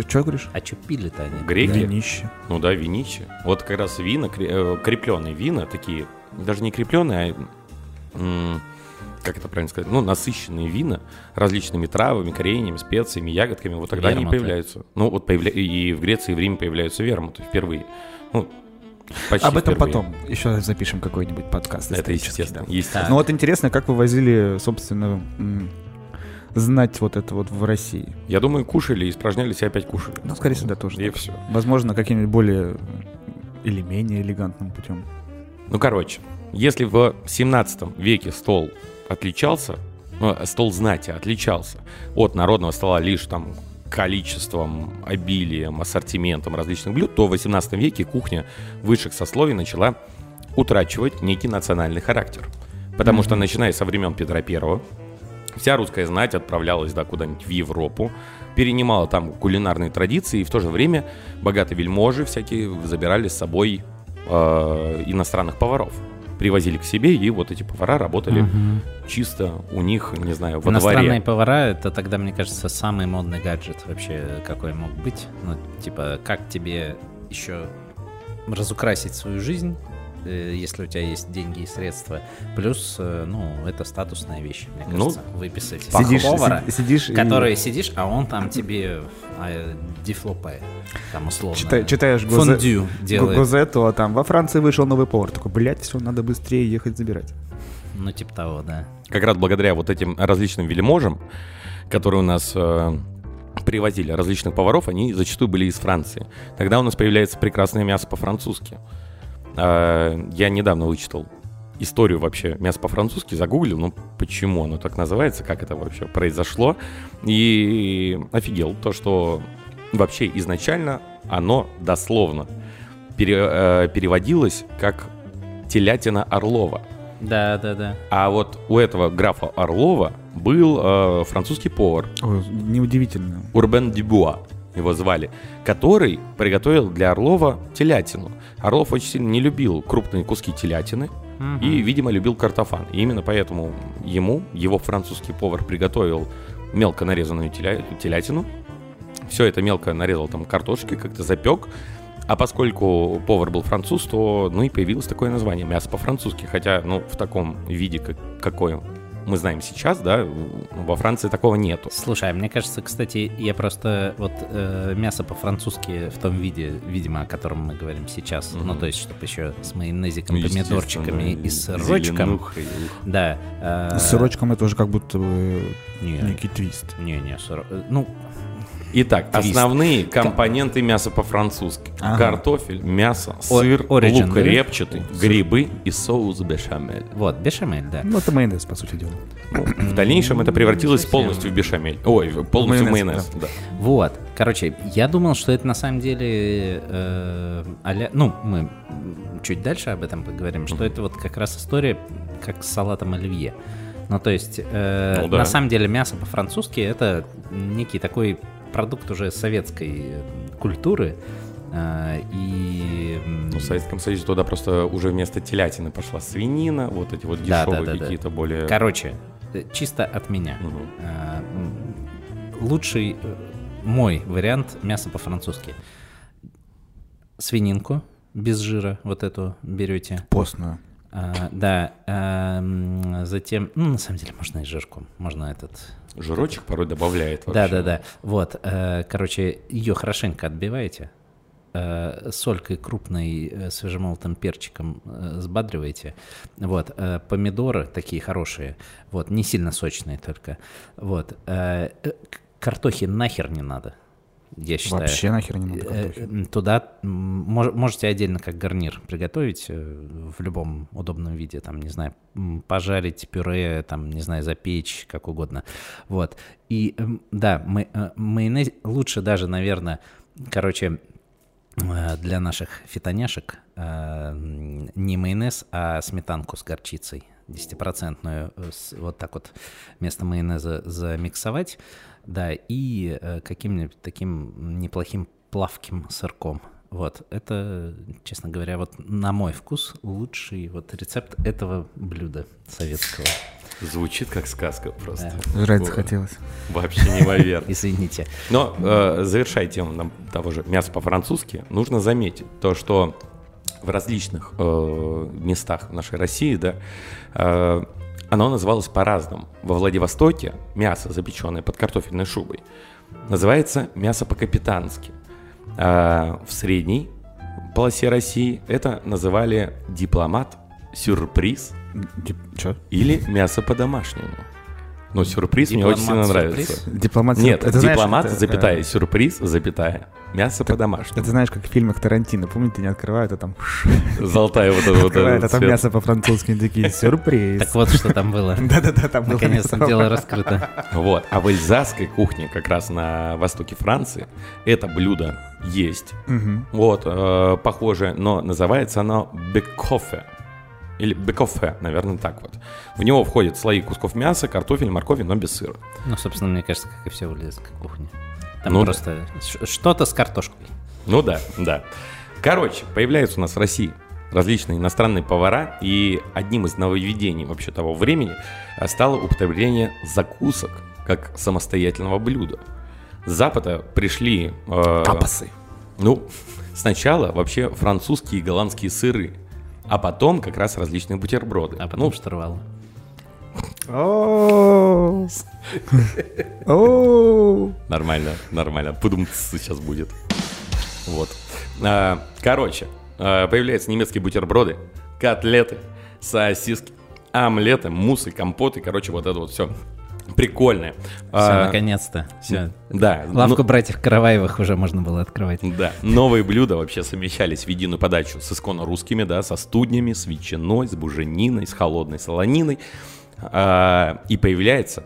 что говоришь? А что пили-то они? Греки? Винище. Ну да, виничи. Вот как раз вина, крепленные вина, такие, даже не крепленные, а, как это правильно сказать, ну, насыщенные вина различными травами, кореньями, специями, ягодками, вот тогда они Вермуты. появляются. Ну, вот появля... и в Греции и в Риме появляются вермуты впервые. Ну, почти Об этом впервые. потом. Еще запишем какой-нибудь подкаст. Это естественно. да. естественно. Ну вот интересно, как вы возили, собственно, знать вот это вот в России? Я думаю, кушали, испражнялись и опять кушали. Ну, скорее всего, да, тоже И так. все. Возможно, каким-нибудь более или менее элегантным путем. Ну, короче, если в 17 веке стол отличался, ну, стол знати отличался от народного стола лишь там количеством, обилием, ассортиментом различных блюд, то в 18 веке кухня высших сословий начала утрачивать некий национальный характер. Потому что, начиная со времен Петра Первого, вся русская знать отправлялась да, куда-нибудь в Европу, перенимала там кулинарные традиции, и в то же время богатые вельможи всякие забирали с собой э, иностранных поваров. Привозили к себе, и вот эти повара работали чисто у них, не знаю, во Иностранные дворе. повара — это тогда, мне кажется, самый модный гаджет вообще, какой мог быть. Ну, типа, как тебе еще разукрасить свою жизнь, если у тебя есть деньги и средства. Плюс, э, ну, это статусная вещь, мне Ну, кажется, выписать Сидишь, повара, си- сидишь и который сидишь, а он там тебе а, дифлопе, там условно. чита- читаешь Фондю го- делает. газету, а там во Франции вышел новый повар. Такой, блядь, все, надо быстрее ехать забирать. Ну, типа того, да. Как раз благодаря вот этим различным вельможам, которые у нас э, привозили различных поваров, они зачастую были из Франции. Тогда у нас появляется прекрасное мясо по-французски. Э, я недавно вычитал историю вообще мяса по-французски, загуглил, ну почему оно так называется, как это вообще произошло. И офигел то, что вообще изначально оно дословно пере- э, переводилось как телятина Орлова. Да, да, да. А вот у этого графа Орлова был э, французский повар Ой, неудивительно. Урбен Дюбуа, его звали, который приготовил для Орлова телятину. Орлов очень сильно не любил крупные куски телятины и, видимо, любил картофан. И именно поэтому ему, его французский повар приготовил мелко нарезанную теля- телятину. Все это мелко нарезал там картошки, как-то запек. А поскольку повар был француз, то ну и появилось такое название мясо по-французски. Хотя, ну, в таком виде, как, какое мы знаем сейчас, да, во Франции такого нету. Слушай, а мне кажется, кстати, я просто вот э, мясо по-французски в том виде, видимо, о котором мы говорим сейчас, ну Мгм. то есть, чтобы еще с майонезиком, Ну, помидорчиками и сырочком. Да. э, С сырочком это уже как будто бы Не, некий твист. не, не, сыро- э, Ну, Итак, Твист. основные компоненты мяса по-французски. Ага. Картофель, мясо, О- сыр, origin, лук да? репчатый, грибы и соус бешамель. вот, бешамель, да. Ну, это майонез, по сути дела. В дальнейшем это превратилось полностью в бешамель. Ой, полностью в Майонез, майонез. да. Вот, короче, я думал, что это на самом деле, э, а-ля- ну, мы чуть дальше об этом поговорим, что это вот как раз история как с салатом оливье. Ну, то есть, э, Ну да. на самом деле мясо по-французски это некий такой продукт уже советской э, культуры. э, и... Ну, в Советском Союзе туда просто уже вместо телятины пошла свинина, вот эти вот Да, да, дешевые да, да. какие-то более... Короче, э, чисто от меня. М, Лучший мой вариант мясо по-французски. Свининку без жира, вот эту берете. Постную. А, да, а, затем, ну, на самом деле, можно и жирку, можно этот... Жирочек порой добавляет вообще. Да, да, да. Вот, э, короче, ее хорошенько отбиваете, э, солькой крупной, э, свежемолотым перчиком сбадриваете. Вот, помидоры такие хорошие, вот, не сильно сочные только. Вот, картохи нахер не надо, я считаю. Вообще нахер не надо Э, картохи. м, Туда можете отдельно как гарнир приготовить э, в любом удобном виде, там, не знаю, пожарить пюре, там, не знаю, запечь, как угодно. Вот. И эм, да, э, майонез лучше даже, наверное, короче, э, для наших фитоняшек э, не майонез, а сметанку с горчицей. 10-процентную э, с- вот так вот вместо майонеза замиксовать, да, и э, каким-нибудь таким неплохим плавким сырком. Вот, это, честно говоря, вот на мой вкус лучший вот рецепт этого блюда советского. Звучит как сказка просто. Жрать захотелось. Вообще невероятно. <laughs> Извините. Но, э, завершая тему нам того же мяса по-французски, нужно заметить то, что в различных э, местах нашей России, да, э, оно называлось по-разному. Во Владивостоке мясо, запеченное под картофельной шубой, называется мясо по-капитански. А в средней полосе России это называли дипломат, сюрприз Чё? или мясо по-домашнему. Ну, сюрприз мне очень сильно Дипломат-сюрприз? нравится. Дипломат. Нет, это знаешь, дипломат, это, запятая, э, сюрприз, запятая. Мясо по-домашнему. Это знаешь, как в фильмах Тарантино. Помните, не открывают, а там <laughs> Золотая вот эта вот открывают, а там мясо по-французски. Такие, <laughs> сюрприз. Так вот, что там было. <laughs> Да-да-да, там было Наконец-то дело раскрыто. Вот. А в эльзасской кухне, как раз на востоке Франции, это блюдо есть. Вот, э, похоже, но называется оно бекофе. Или бекофе, наверное, так вот. В него входят слои кусков мяса, картофель, моркови, но без сыра. Ну, собственно, мне кажется, как и все в лесской кухне. Там Ну да. просто ш- что-то с картошкой. Ну да, да. Короче, появляются у нас в России различные иностранные повара, и одним из нововведений вообще того времени а, стало употребление закусок как самостоятельного блюда. С Запада пришли... э, Тапосы. Ну, сначала вообще французские и голландские сыры, а потом как раз различные бутерброды. А потом ну, штурвал. Нормально, нормально. Пудум сейчас будет. Вот. А, Короче, а, появляются немецкие бутерброды, котлеты, сосиски, омлеты, муссы, компоты. Короче, вот это вот все прикольное. Все, А, наконец-то. Все. Да. Лавку ну- братьев Караваевых уже можно было открывать. Да, новые блюда вообще совмещались в единую подачу с исконно русскими, да, со студнями, с ветчиной, с бужениной, с холодной солониной. А, и появляется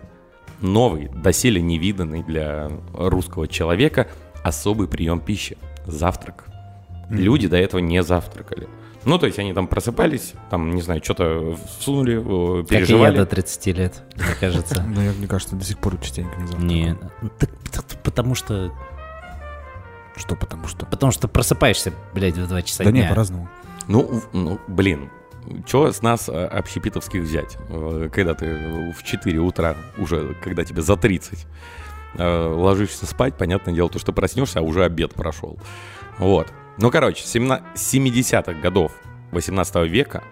новый, доселе невиданный для русского человека особый прием пищи – завтрак. Люди до этого не завтракали. Ну, то есть они там просыпались, там, не знаю, что-то всунули, э, Как и я переживали. до 30 лет, мне кажется. Ну, я, мне кажется, до сих пор частенько не знаю. Не, ну, потому что, Что потому что? потому что просыпаешься, блядь, в 2 часа Да не, дня. по-разному. Ну, ну, блин, что с нас э, общепитовских взять? Э, Когда ты в 4 утра, уже когда тебе за 30, э, ложишься спать, понятное дело, то, что проснешься, а уже обед прошел. Вот. Ну, короче, семна- 70-х годов 18 века,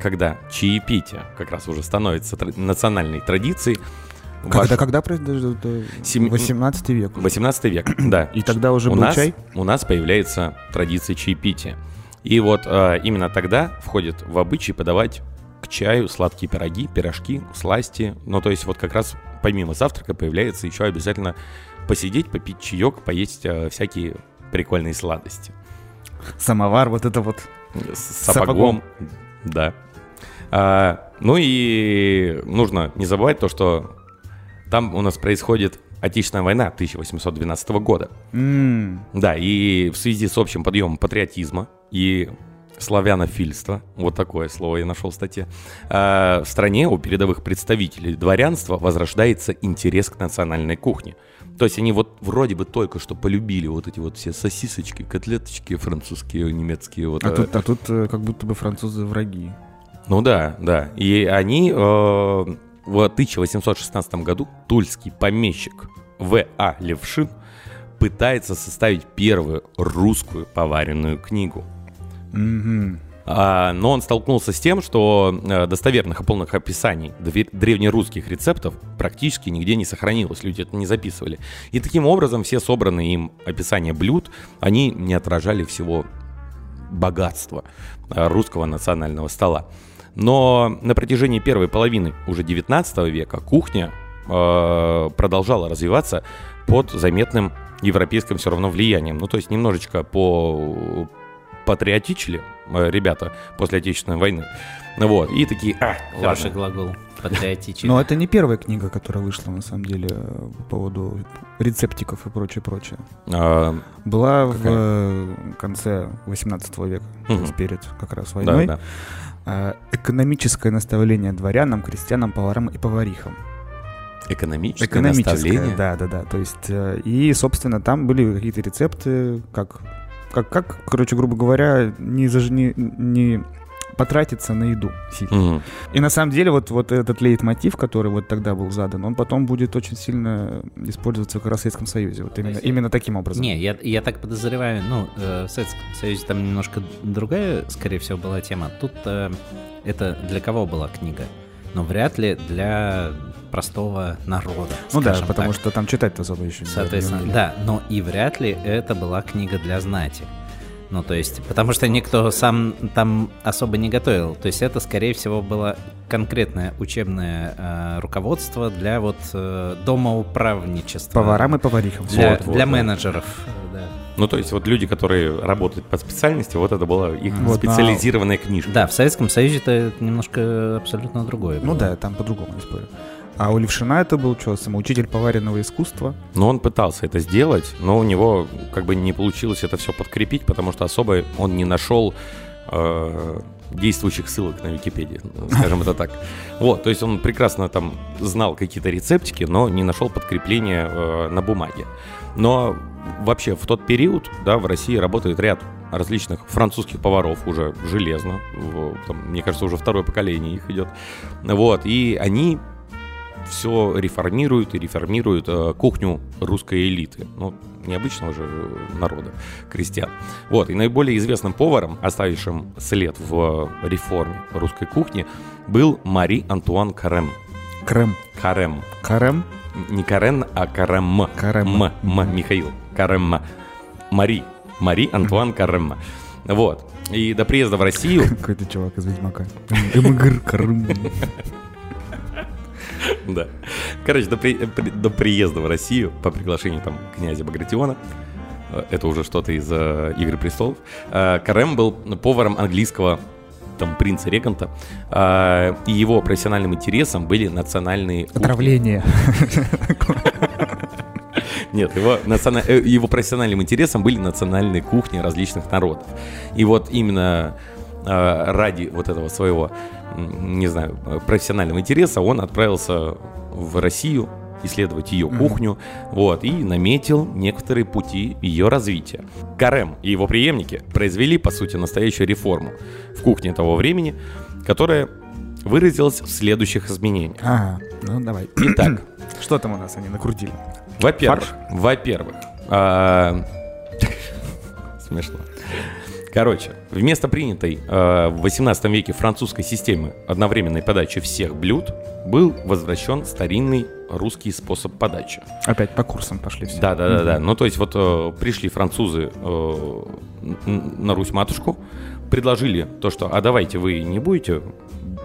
когда чаепитие как раз уже становится тра- национальной традицией, Когда, ваш- когда произошло? Сем- 18 век. 18 век, <clears throat> да. И тогда уже у был нас, чай? У нас появляется традиция чаепития. И вот э, именно тогда входит в обычай подавать к чаю сладкие пироги, пирожки, сласти. Ну, то есть вот как раз помимо завтрака появляется еще обязательно посидеть, попить чаек, поесть э, всякие прикольные сладости. Самовар, вот это вот. С С сапогом. Да. А, ну и нужно не забывать то, что там у нас происходит Отечественная война 1812 года. М, Да, и в связи с общим подъемом патриотизма и славянофильства, вот такое слово я нашел в статье, а, в стране у передовых представителей дворянства возрождается интерес к национальной кухне. То есть они вот вроде бы только что полюбили вот эти вот все сосисочки, котлеточки французские, немецкие. Вот, А э, тут, а тут э, как будто бы французы враги. ну да, да. И они э, в 1816 году тульский помещик В.А. Левшин пытается составить первую русскую поваренную книгу. Мгм. А, но он столкнулся с тем, что э, достоверных и полных описаний древнерусских рецептов практически нигде не сохранилось, люди это не записывали. И таким образом все собранные им описания блюд, они не отражали всего богатства э, русского национального стола. Но на протяжении первой половины уже 19 века кухня э, продолжала развиваться под заметным европейским все равно влиянием. Ну, то есть немножечко по патриотичили э, ребята после Отечественной войны. Вот, и такие, а, Хороший ладно. глагол. Патриотичный. <laughs> Но это не первая книга, которая вышла, на самом деле, по поводу рецептиков и прочее, прочее. А, Была в Какая? э, конце 18 века, то Мгм. есть перед как раз да, войной, да. э, экономическое наставление дворянам, крестьянам, поварам и поварихам. Экономическое, Экономическое, наставление. да, да, да. То есть, э, и, собственно, там были какие-то рецепты, как, как, как короче, грубо говоря, не, заж... не, не потратиться на еду сильно. Мгм. И на самом деле вот, вот этот лейтмотив, который вот тогда был задан, он потом будет очень сильно использоваться как раз в Советском Союзе. Вот именно, именно таким образом. Не, я, я так подозреваю, ну, э, в Советском Союзе там немножко другая, скорее всего, была тема. Тут э, это для кого была книга? Ну, вряд ли для простого народа. ну да, потому так. что там читать-то особо еще не Соответственно, умели. да, но и вряд ли это была книга для знати. Ну, то есть, потому что никто сам там особо не готовил. То есть это, скорее всего, было конкретное учебное э, руководство для вот э, домоуправничества. Поварам и поварихам. Для, Вот, вот, для да. менеджеров. да. Ну, то есть вот люди, которые работают по специальности, вот это была их Вот, специализированная книжка. Да, в Советском Союзе это немножко абсолютно другое. Ну было. да, там по-другому, не спорю. А у Левшина это был что, самоучитель поваренного искусства? Но он пытался это сделать, но у него как бы не получилось это все подкрепить, потому что особо он не нашел э, действующих ссылок на Википедии, скажем это так. <laughs> Вот, то есть он прекрасно там знал какие-то рецептики, но не нашел подкрепления э, на бумаге. Но вообще в тот период, да, в России работает ряд различных французских поваров уже железно, там, мне кажется, уже второе поколение их идет, вот, и они все реформируют и реформируют э, кухню русской элиты, ну, необычного же э, народа, крестьян. Вот, и наиболее известным поваром, оставившим след в реформе русской кухни, был Мари Антуан Карем. Крем. Карем. Карем? Не Карен, а Карем. Карем. М, М, Михаил. Карем. Мари. Мари Антуан Карем. Вот. И до приезда в Россию Какой-то чувак из Ведьмака. МГР, Крым. <laughs> Да. Короче, до, при- при- до приезда в Россию по приглашению там князя Багратиона, э, это уже что-то из э, «Игры престолов», э, Карем был поваром английского там принца Регента, э, и его профессиональным интересом были национальные. Отравление. <laughs> Нет, его, национа- э, его профессиональным интересом были национальные кухни различных народов. И вот именно э, ради вот этого своего, не знаю, профессионального интереса он отправился в Россию исследовать ее кухню, вот, и наметил некоторые пути ее развития. Карем и его преемники произвели, по сути, настоящую реформу в кухне того времени, которая выразилась в следующих изменениях. Ага, ну давай. Итак, <clears throat> Что там у нас они накрутили? Во-первых, во-первых, а, <laughs> смешно. Короче, вместо принятой а, в 18 веке французской системы одновременной подачи всех блюд был возвращен старинный русский способ подачи. Опять по курсам пошли все. Да, да, да, да. Ну, то есть, вот э, пришли французы э, на Русь-матушку, предложили то, что, а давайте вы не будете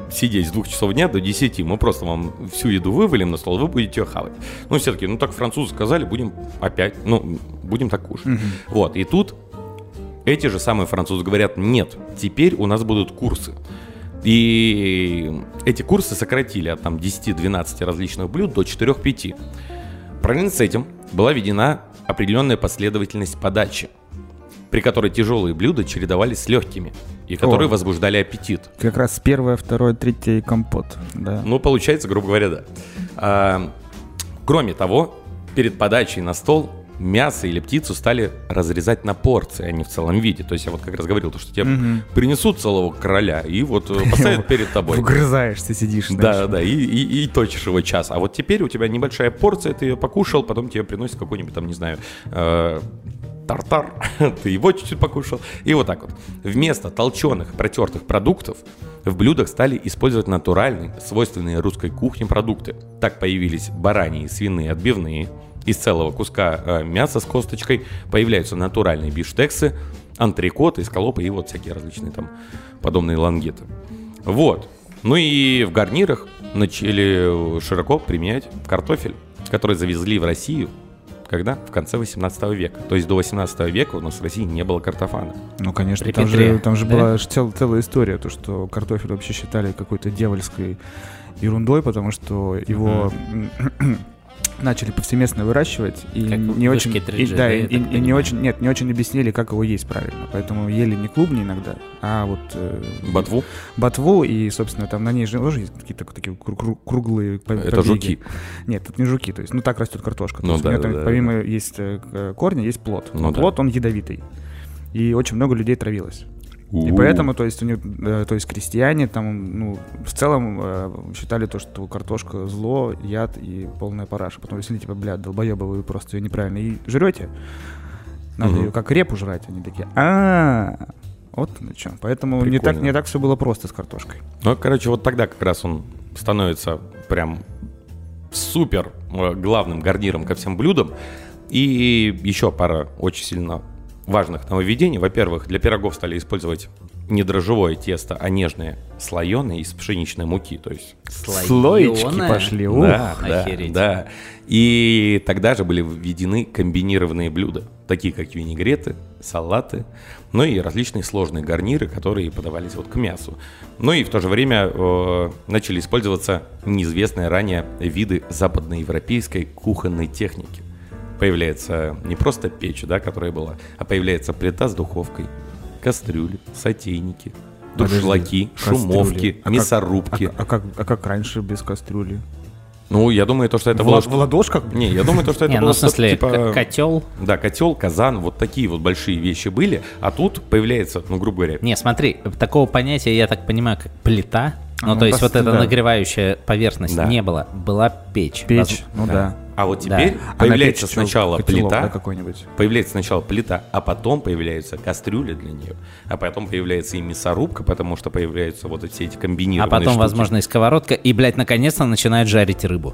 сидеть с двух часов дня до 10, мы просто вам всю еду вывалим на стол, вы будете ее хавать. Ну, все таки ну так французы сказали, будем опять, ну, будем так кушать. Вот, и тут эти же самые французы говорят, нет, теперь у нас будут курсы. И эти курсы сократили от там 10-12 различных блюд до 4-5. Параллельно с этим была введена определенная последовательность подачи, при которой тяжелые блюда чередовались с легкими, и которые О. возбуждали аппетит. Как раз первое, второе, третье и компот. Да. Ну, получается, грубо говоря, да. А, кроме того, перед подачей на стол мясо или птицу стали разрезать на порции, а не в целом виде. То есть я вот как раз говорил, то, что тебе принесут целого короля и вот э, поставят перед <laughs> тобой. Вгрызаешься, сидишь. Да, да, и, и, и точишь его час. А вот теперь у тебя небольшая порция, ты ее покушал, потом тебе приносят какой-нибудь там, не знаю, э, тартар, <laughs> ты его чуть-чуть покушал. И вот так вот. Вместо толченых, протертых продуктов в блюдах стали использовать натуральные, свойственные русской кухне продукты. Так появились бараньи и свиные отбивные. Из целого куска э, мяса с косточкой появляются натуральные биштексы, антрикоты, скалопы и вот всякие различные там подобные лангеты. Вот. Ну и в гарнирах начали широко применять картофель, который завезли в Россию когда? В конце 18 века. То есть до 18 века у нас в России не было картофана. Ну, конечно, При там Петре, же, там же да? была цел- целая история, то, что картофель вообще считали какой-то дьявольской ерундой, потому что его начали повсеместно выращивать и Как не очень, и, 3G, да, да, и, и- и не очень, нет, не очень объяснили, как его есть правильно, поэтому ели не клубни иногда, а вот э, Ботву. ботву и, собственно, там на ней же тоже есть какие-то такие кру- кру- круглые по- Это побеги. жуки. Нет, это не жуки, то есть, ну так растет картошка. То Ну есть у да, там да, да, помимо есть э, к- корня, есть плод. Ну Но да. плод он ядовитый, и очень много людей травилось. И У-у. поэтому, то есть, у них, э, то есть крестьяне там, ну, в целом э, считали то, что картошка зло, яд и полная параша. Потом если типа, блядь, долбоебы, вы просто ее неправильно и жрете, надо Мгм. ее как репу жрать. Они такие, а вот на чем. Поэтому не так, Прикольно. не так все было просто с картошкой. Ну, короче, вот тогда как раз он становится прям супер э, главным гарниром ко всем блюдам. И еще пара очень сильно важных нововведений. Во-первых, для пирогов стали использовать не дрожжевое тесто, а нежное слоеное из пшеничной муки. То есть Слоечки Слоеное? пошли. Ух. да, да, охереть. да. И тогда же были введены комбинированные блюда, такие как винегреты, салаты, ну и различные сложные гарниры, которые подавались вот к мясу. Ну и в то же время э, начали использоваться неизвестные ранее виды западноевропейской кухонной техники. Появляется не просто печь, да, которая была, а появляется плита с духовкой, кастрюли, сотейники, Подожди, дуршлаки, кастрюли. шумовки, А как- мясорубки. А, а как, а как раньше без кастрюли? Ну, я думаю, то, что это в, было... в ладошках? Не, я думаю, то, что это Не, было ну в что-то смысле, типа... котел. Да, котел, казан, вот такие вот большие вещи были, а тут появляется, ну, грубо говоря, Не, смотри, такого понятия, я так понимаю, как плита. Ну, Ну, то есть вот эта да. нагревающая поверхность Да. не было. Была печь. Печь, ну да. А вот Да. теперь А на появляется чё, сначала котелок, да, плита, какой-нибудь. появляется сначала плита, а потом появляются кастрюли для нее, а потом появляется и мясорубка, потому что появляются вот все эти А комбинированные потом, штуки. возможно, и сковородка. И, блядь, наконец-то начинают жарить рыбу.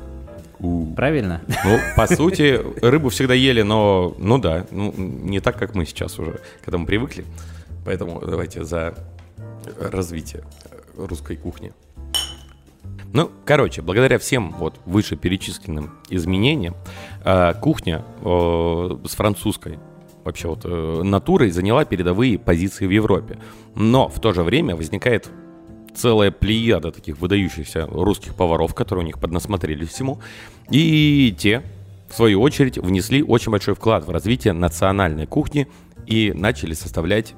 У. Правильно? Ну, по <laughs> сути, рыбу всегда ели, но, ну да, ну, не так, как мы сейчас уже к этому привыкли. Поэтому давайте за развитие русской кухни. Ну, короче, благодаря всем вот вышеперечисленным изменениям, э, кухня э, с французской вообще вот э, натурой заняла передовые позиции в Европе. Но в то же время возникает целая плеяда таких выдающихся русских поваров, которые у них поднасмотрелись всему. И те, в свою очередь, внесли очень большой вклад в развитие национальной кухни и начали составлять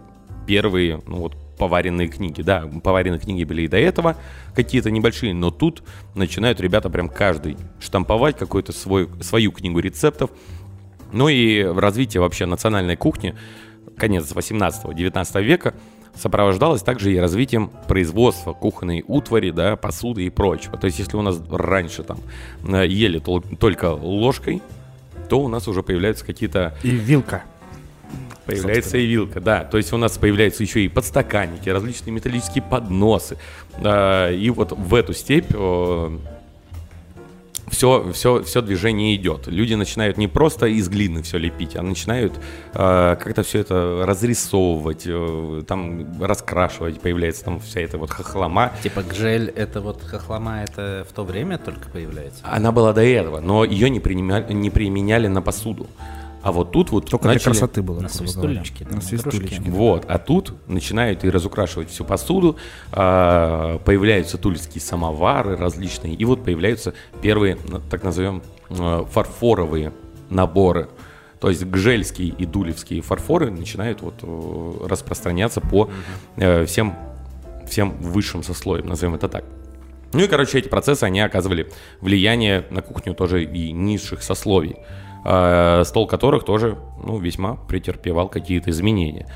первые, ну вот, поваренные книги. Да, поваренные книги были и до этого какие-то небольшие, но тут начинают ребята прям каждый штамповать какую-то свою книгу рецептов. Ну и развитие вообще национальной кухни, конец 18-19 века, сопровождалось также и развитием производства кухонной утвари, да, посуды и прочего. То есть, если у нас раньше там э, ели тол- только ложкой, то у нас уже появляются какие-то И вилка. Появляется и вилка, да. То есть у нас появляются еще и подстаканники, различные металлические подносы. А, И вот в эту степь все, все, все движение идет. Люди начинают не просто из глины все лепить, а начинают э, как-то все это разрисовывать, э, там раскрашивать, появляется там вся эта вот хохлома. Типа гжель, это вот хохлома, это в то время только появляется? Она была до этого, но ее не, применяли, не применяли на посуду. А вот тут вот Только начали... для красоты было. На свистулечке. На свистулечке. Вот, а тут начинают и разукрашивать всю посуду, а, появляются тульские самовары различные, и вот появляются первые, так назовем, э, фарфоровые наборы. То есть гжельские и дулевские фарфоры начинают вот э, распространяться по э, всем, всем высшим сословиям, назовем это так. Ну и, короче, эти процессы, они оказывали влияние на кухню тоже и низших сословий, стол которых тоже, ну, весьма претерпевал какие-то изменения.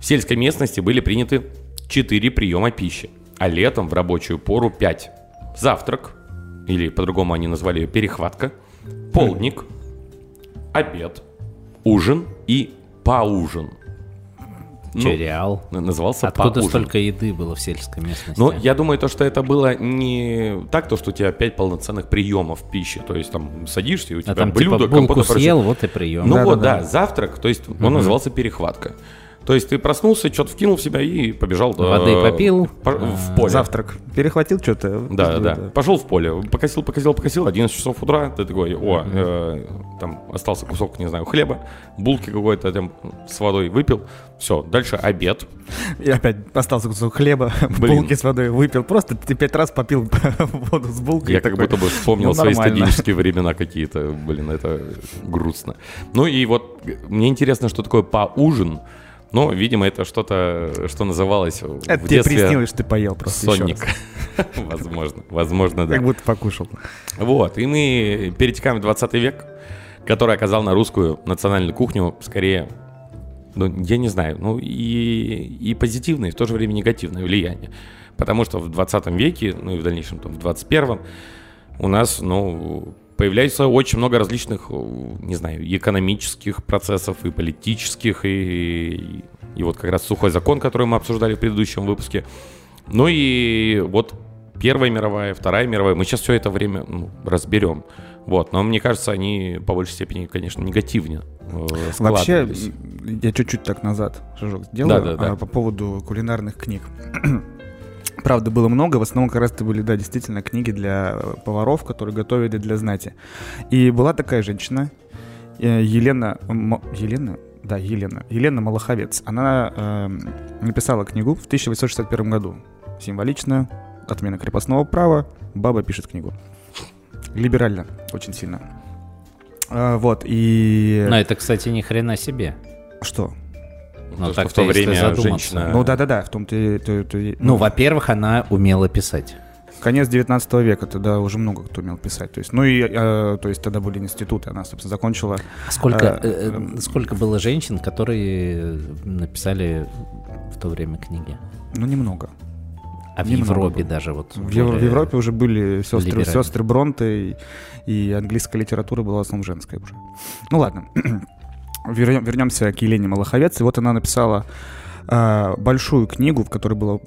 В сельской местности были приняты 4 приема пищи, а летом в рабочую пору 5. Завтрак, или по-другому они назвали ее перехватка, полдник, обед, ужин и поужин. Ну, Череал. назывался Откуда поужин. столько еды было в сельской местности? Но я думаю, то, что это было не так, то, что у тебя пять полноценных приемов пищи. То есть там садишься, и у тебя а там блюдо, типа булку компот и прочее. съел, вот и прием. Ну Да, вот, да, да, завтрак, то есть он назывался перехватка. То есть ты проснулся, что-то вкинул в себя и побежал Воды э, попил, по- в поле. Завтрак. Перехватил что-то. Да, да, да. Пошел в поле, покосил, покосил, покосил, 11 часов утра, ты такой, о, э, там остался кусок, не знаю, хлеба, булки какой-то там с водой выпил, все, дальше обед, И опять остался кусок хлеба, Блин. булки с водой выпил. Просто ты пять раз попил <laughs> воду с булкой. Я как такой, будто бы вспомнил ну, свои студенческие времена какие-то. Блин, это грустно. Ну и вот мне интересно, что такое поужин. Ну, видимо, это что-то, что называлось в Это тебе детстве приснилось, что ты поел просто сонник. <laughs> Возможно, возможно, да. Как будто покушал. Вот, и мы перетекаем в 20 век, который оказал на русскую национальную кухню скорее, ну, я не знаю, ну, и, и позитивное, и в то же время негативное влияние. Потому что в 20 веке, ну, и в дальнейшем там, в 21 у нас, ну, появляется очень много различных, э, не знаю, экономических процессов, и политических, и, и, и вот как раз сухой закон, который мы обсуждали в предыдущем выпуске. Ну и вот Первая мировая, Вторая мировая, мы сейчас все это время ну, разберем. Вот, но мне кажется, они по большей степени, конечно, негативнее э, Вообще, я чуть-чуть так назад шажок сделаю Да-да-да. а, по поводу кулинарных книг. <clears throat> Правда, было много, в основном как раз это были, да, действительно книги для э, поваров, которые готовили для знати. И была такая женщина, э, Елена... Елена? Да, Елена. Елена Малаховец. Она эм, написала книгу в 1861 году. Символично. Отмена крепостного права. Баба пишет книгу. Либерально. Очень сильно. А, вот, и... Но это, кстати, ни хрена себе. Что? Ну, То, так в то время женщина... Ну да-да-да, в том-то то- то и- Ну, во-первых, она умела писать. Конец 19 века, тогда уже много кто умел писать. То есть, ну и, э, то есть тогда были институты, она, собственно, закончила. А сколько, А, э, э, сколько было женщин, которые написали в то время книги? Ну, немного. А в Немного Европе было. даже вот. В, Ев- в Европе уже были сестры, сестры Бронте, и, и английская литература была в основном женская уже. Ну ладно. Вернем- вернемся к Елене Малаховец. И вот она написала а, большую книгу, в которой было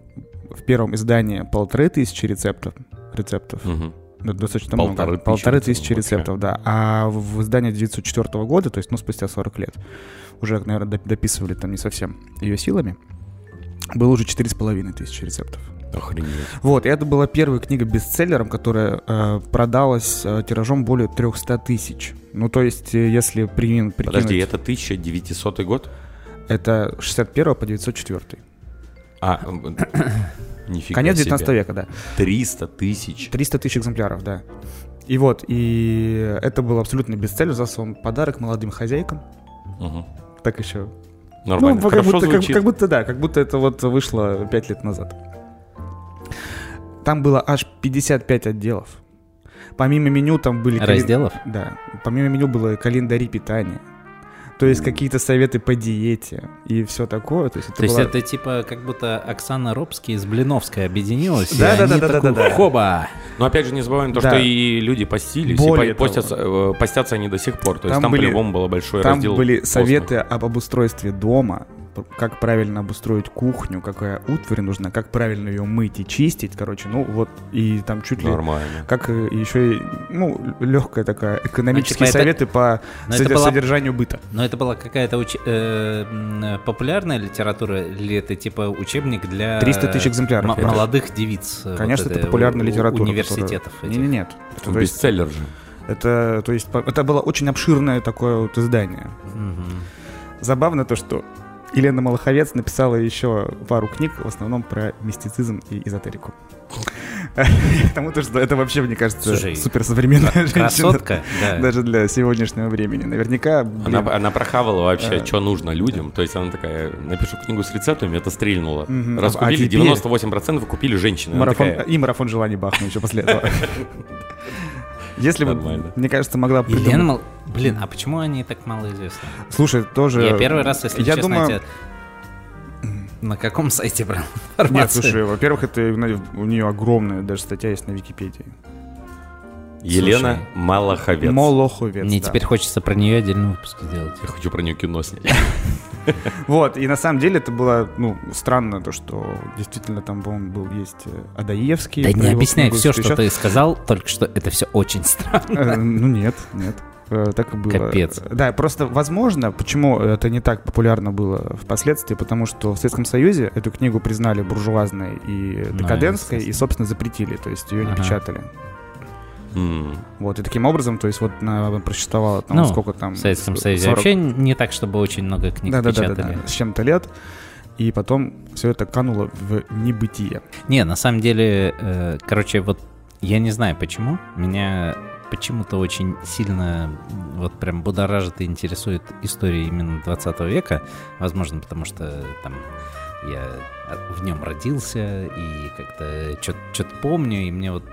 в первом издании полторы тысячи рецептов. рецептов. Да, достаточно Полторы много. тысячи Полторы рецептов тысячи вообще. рецептов, да. А в в издании 1904 года, то есть, ну, спустя 40 лет, уже, наверное, дописывали там не совсем ее силами, было уже 4,5 тысячи рецептов. Охренеть. Вот, и это была первая книга бестселлером, которая э, продалась э, тиражом более 300 тысяч. Ну, то есть, э, если прикинуть... Подожди, это 1900 год? Это 61 по 904. А, м, <coughs> нифига Конец себе. 19 века, да. 300 тысяч. 300 тысяч экземпляров, да. И вот, и это был абсолютный бестселлер, за он подарок молодым хозяйкам. Мгм. Так еще Нормально. Ну, как Хорошо будто, как, как будто да, как будто это вот вышло 5 лет назад. Там было аж 55 отделов. Помимо меню там были... Разделов? Да. Помимо меню было календари питания. То есть какие-то советы по диете и все такое. То есть это То есть была- это типа как будто Оксана Робский с Блиновской объединилась. Да, да, да, да, да, да. Хоба! Но опять же не забываем то, Да. что и люди постились, Более и постятся, э, постятся они до сих пор. То есть Там там, были- по-любому было большой Там раздел были постных. советы об обустройстве дома, как правильно обустроить кухню, какая утварь нужна, как правильно ее мыть и чистить, короче, ну вот, и там чуть ли... Нормально. Как еще и, ну, легкая такая, экономические Ну, типа это- советы по но это содер- была- содержанию быта. Но это была какая-то уч- э, м, популярная литература или это типа учебник для 300 тысяч экземпляров. м- Это- молодых девиц? э, Конечно, вот это этой популярная у- литература. Университетов. которая-. Не, не, нет. Это, то есть, Бестселлер же. это, то есть, это было очень обширное такое вот издание. Мгм. Забавно то, что Елена Малаховец написала еще пару книг, в основном про мистицизм и эзотерику. Потому то, что это вообще, мне кажется, Слушай, суперсовременная женщина. Красотка, да. Даже для сегодняшнего времени. Наверняка, Она, блин, она прохавала вообще, Э. что нужно людям. То есть она такая, напишу книгу с рецептами, это стрельнуло. Мгм. Раз А купили, теперь- 98% купили женщины. Она марафон, такая, и марафон желаний бахну еще после этого. <laughs> Если бы, мне кажется, могла бы Елена придумать- Мал- Блин, а почему они так мало известны? Слушай, тоже... Я первый раз, если я честно, думаю... тебя- на каком сайте брал Нет, информацию? слушай, во-первых, это у нее огромная даже статья есть на Википедии. Елена Слушай, Малаховец. Молоховец. Мне да. теперь хочется про нее отдельный выпуск сделать. Я хочу про нее кино снять. <laughs> Вот, и на самом деле это было, ну, странно, то, что действительно там, по-моему, был есть э, Адаевский. Да не объясняй все, что ты сказал, только что это все очень странно. Э, Ну, нет, нет. Э, Так и было. Капец. Да, просто, возможно, почему это не так популярно было впоследствии, потому что в Советском Союзе эту книгу признали буржуазной и Ну, декадентской, и, естественно. собственно, запретили, то есть ее не Ага. печатали. М. Вот, и таким образом, то есть вот просуществовала там Ну, сколько там... В Советском Союзе 40 вообще не так, чтобы очень много книг да, да, да, да, печатали. да, с чем-то лет, и потом все это кануло в небытие. Не, на самом деле, э, короче, вот я не знаю почему, меня почему-то очень сильно вот прям будоражит и интересует история именно 20 века. Возможно, потому что там я от- в нем родился и как-то что-то помню, и мне вот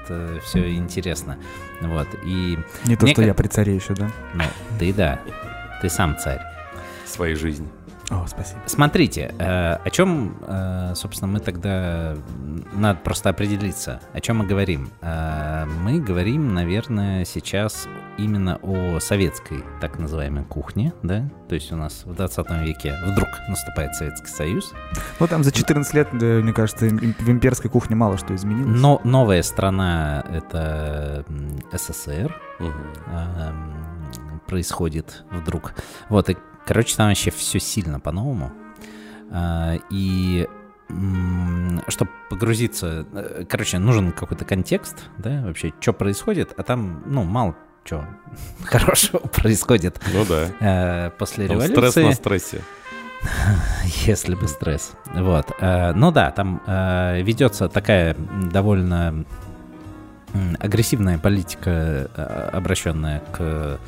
все интересно. Вот, и, Не то, что ка- я при царе еще, да? ну, ты да, ты сам царь. Своей жизни. О, спасибо. Смотрите, э, о чем, э, собственно, мы тогда надо просто определиться, о чем мы говорим. Э, мы говорим, наверное, сейчас именно о советской так называемой кухне, да, то есть у нас в 20 веке вдруг наступает Советский Союз, Ну, там за 14 лет, да, мне кажется, в имперской кухне мало что изменилось. но новая страна это СССР, Мгм. эм, происходит вдруг. Вот, и, короче, там вообще все сильно по-новому. А, И чтобы погрузиться, э, короче, нужен какой-то контекст, да, вообще, что происходит, а там, ну, мало что <laughs> хорошего происходит Ну да. э, после Там революции. стресс на стрессе. <laughs> Если бы стресс. Вот. Э, Ну да, там ведется такая довольно агрессивная политика, обращенная к,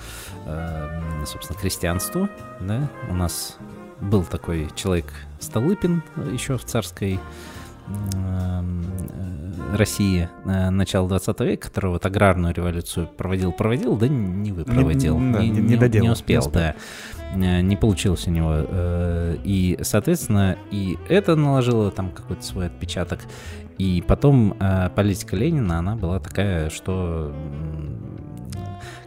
э, собственно, крестьянству. Да? У нас был такой человек Столыпин еще в царской м, э, России э, начала 20 века, который вот аграрную революцию проводил-проводил, да не выпроводил, да, не, не- не не- доделал, не не успел, успел. да. Э, Не получилось у него. э, И, соответственно, и это наложило там какой-то свой отпечаток. И потом э, политика Ленина, она была такая, что...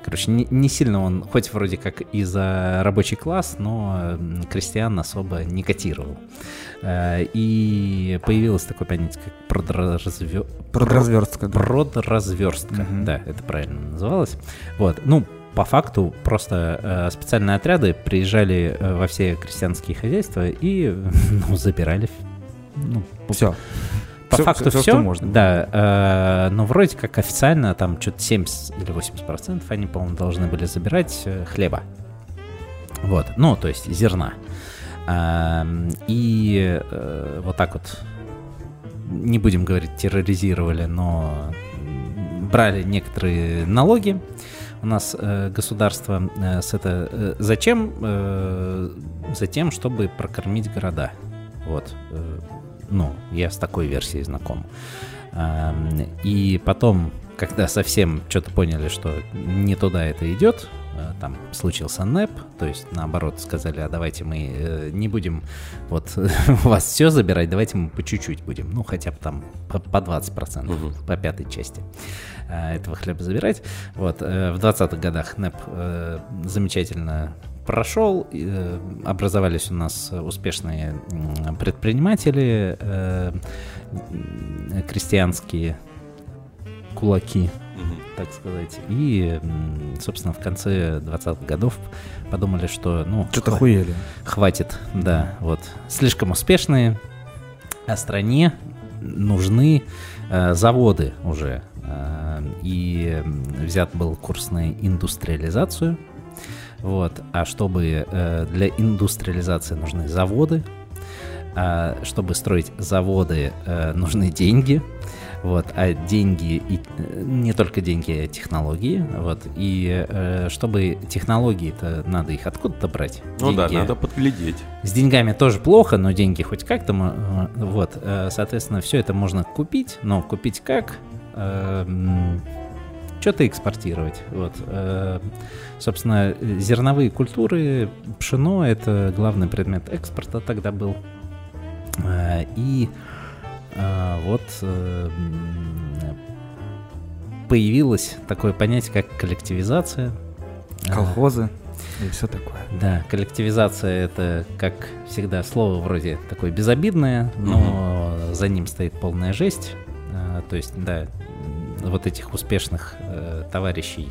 Короче, не, не сильно он, хоть вроде как и за рабочий класс, но крестьян особо не котировал. Э, И появилось такое понятие, как. Продразверстка, да. Продразверстка, Мгм. да, это правильно называлось. Вот, ну, по факту просто э, специальные отряды приезжали э, во все крестьянские хозяйства и, <laughs> ну, забирали, ну, Все. По Всё- факту всё, все, что можно. да, э, но вроде как официально там что-то 70 или 80 процентов они, по-моему, должны были забирать э, хлеба. Вот, ну, то есть зерна. Эм, И э, вот так вот, не будем говорить терроризировали, но брали некоторые налоги. У нас э, государство э, с это... э, зачем? Э, затем, чтобы прокормить города. Вот. э, ну, я с такой версией знаком. Эм, И потом, когда совсем что-то поняли, что не туда это идет, э, там случился НЭП, то есть наоборот сказали, а давайте мы э, не будем вот <laughs> у вас все забирать, давайте мы по чуть-чуть будем, ну хотя бы там по, по 20%, Мгм. по пятой части э, этого хлеба забирать. Вот, в 20-х годах НЭП замечательно прошел, э, образовались у нас успешные предприниматели, э, крестьянские кулаки, так сказать. И, собственно, в конце 20-х годов подумали, что, ну, Что-то хва- хуели. хватит, да, вот. Слишком успешные, а стране нужны э, заводы уже. Э, и взят был курс на индустриализацию. Вот. А чтобы э, для индустриализации нужны заводы, а чтобы строить заводы, э, нужны деньги. Вот, а деньги, и, э, не только деньги, а технологии. Вот, и э, чтобы технологии-то надо их откуда-то брать. Ну да, Деньги- надо подглядеть. с деньгами тоже плохо, но деньги хоть как-то, э, вот, э, соответственно, все это можно купить, но купить как? Что-то экспортировать, вот. э, Собственно, зерновые культуры, пшено — это главный предмет экспорта тогда был. Э, И э, вот э, появилось такое понятие, как коллективизация. Колхозы и все такое. да, коллективизация это, как всегда, слово вроде такое безобидное, но за ним стоит полная жесть. То есть, да, вот этих успешных товарищей,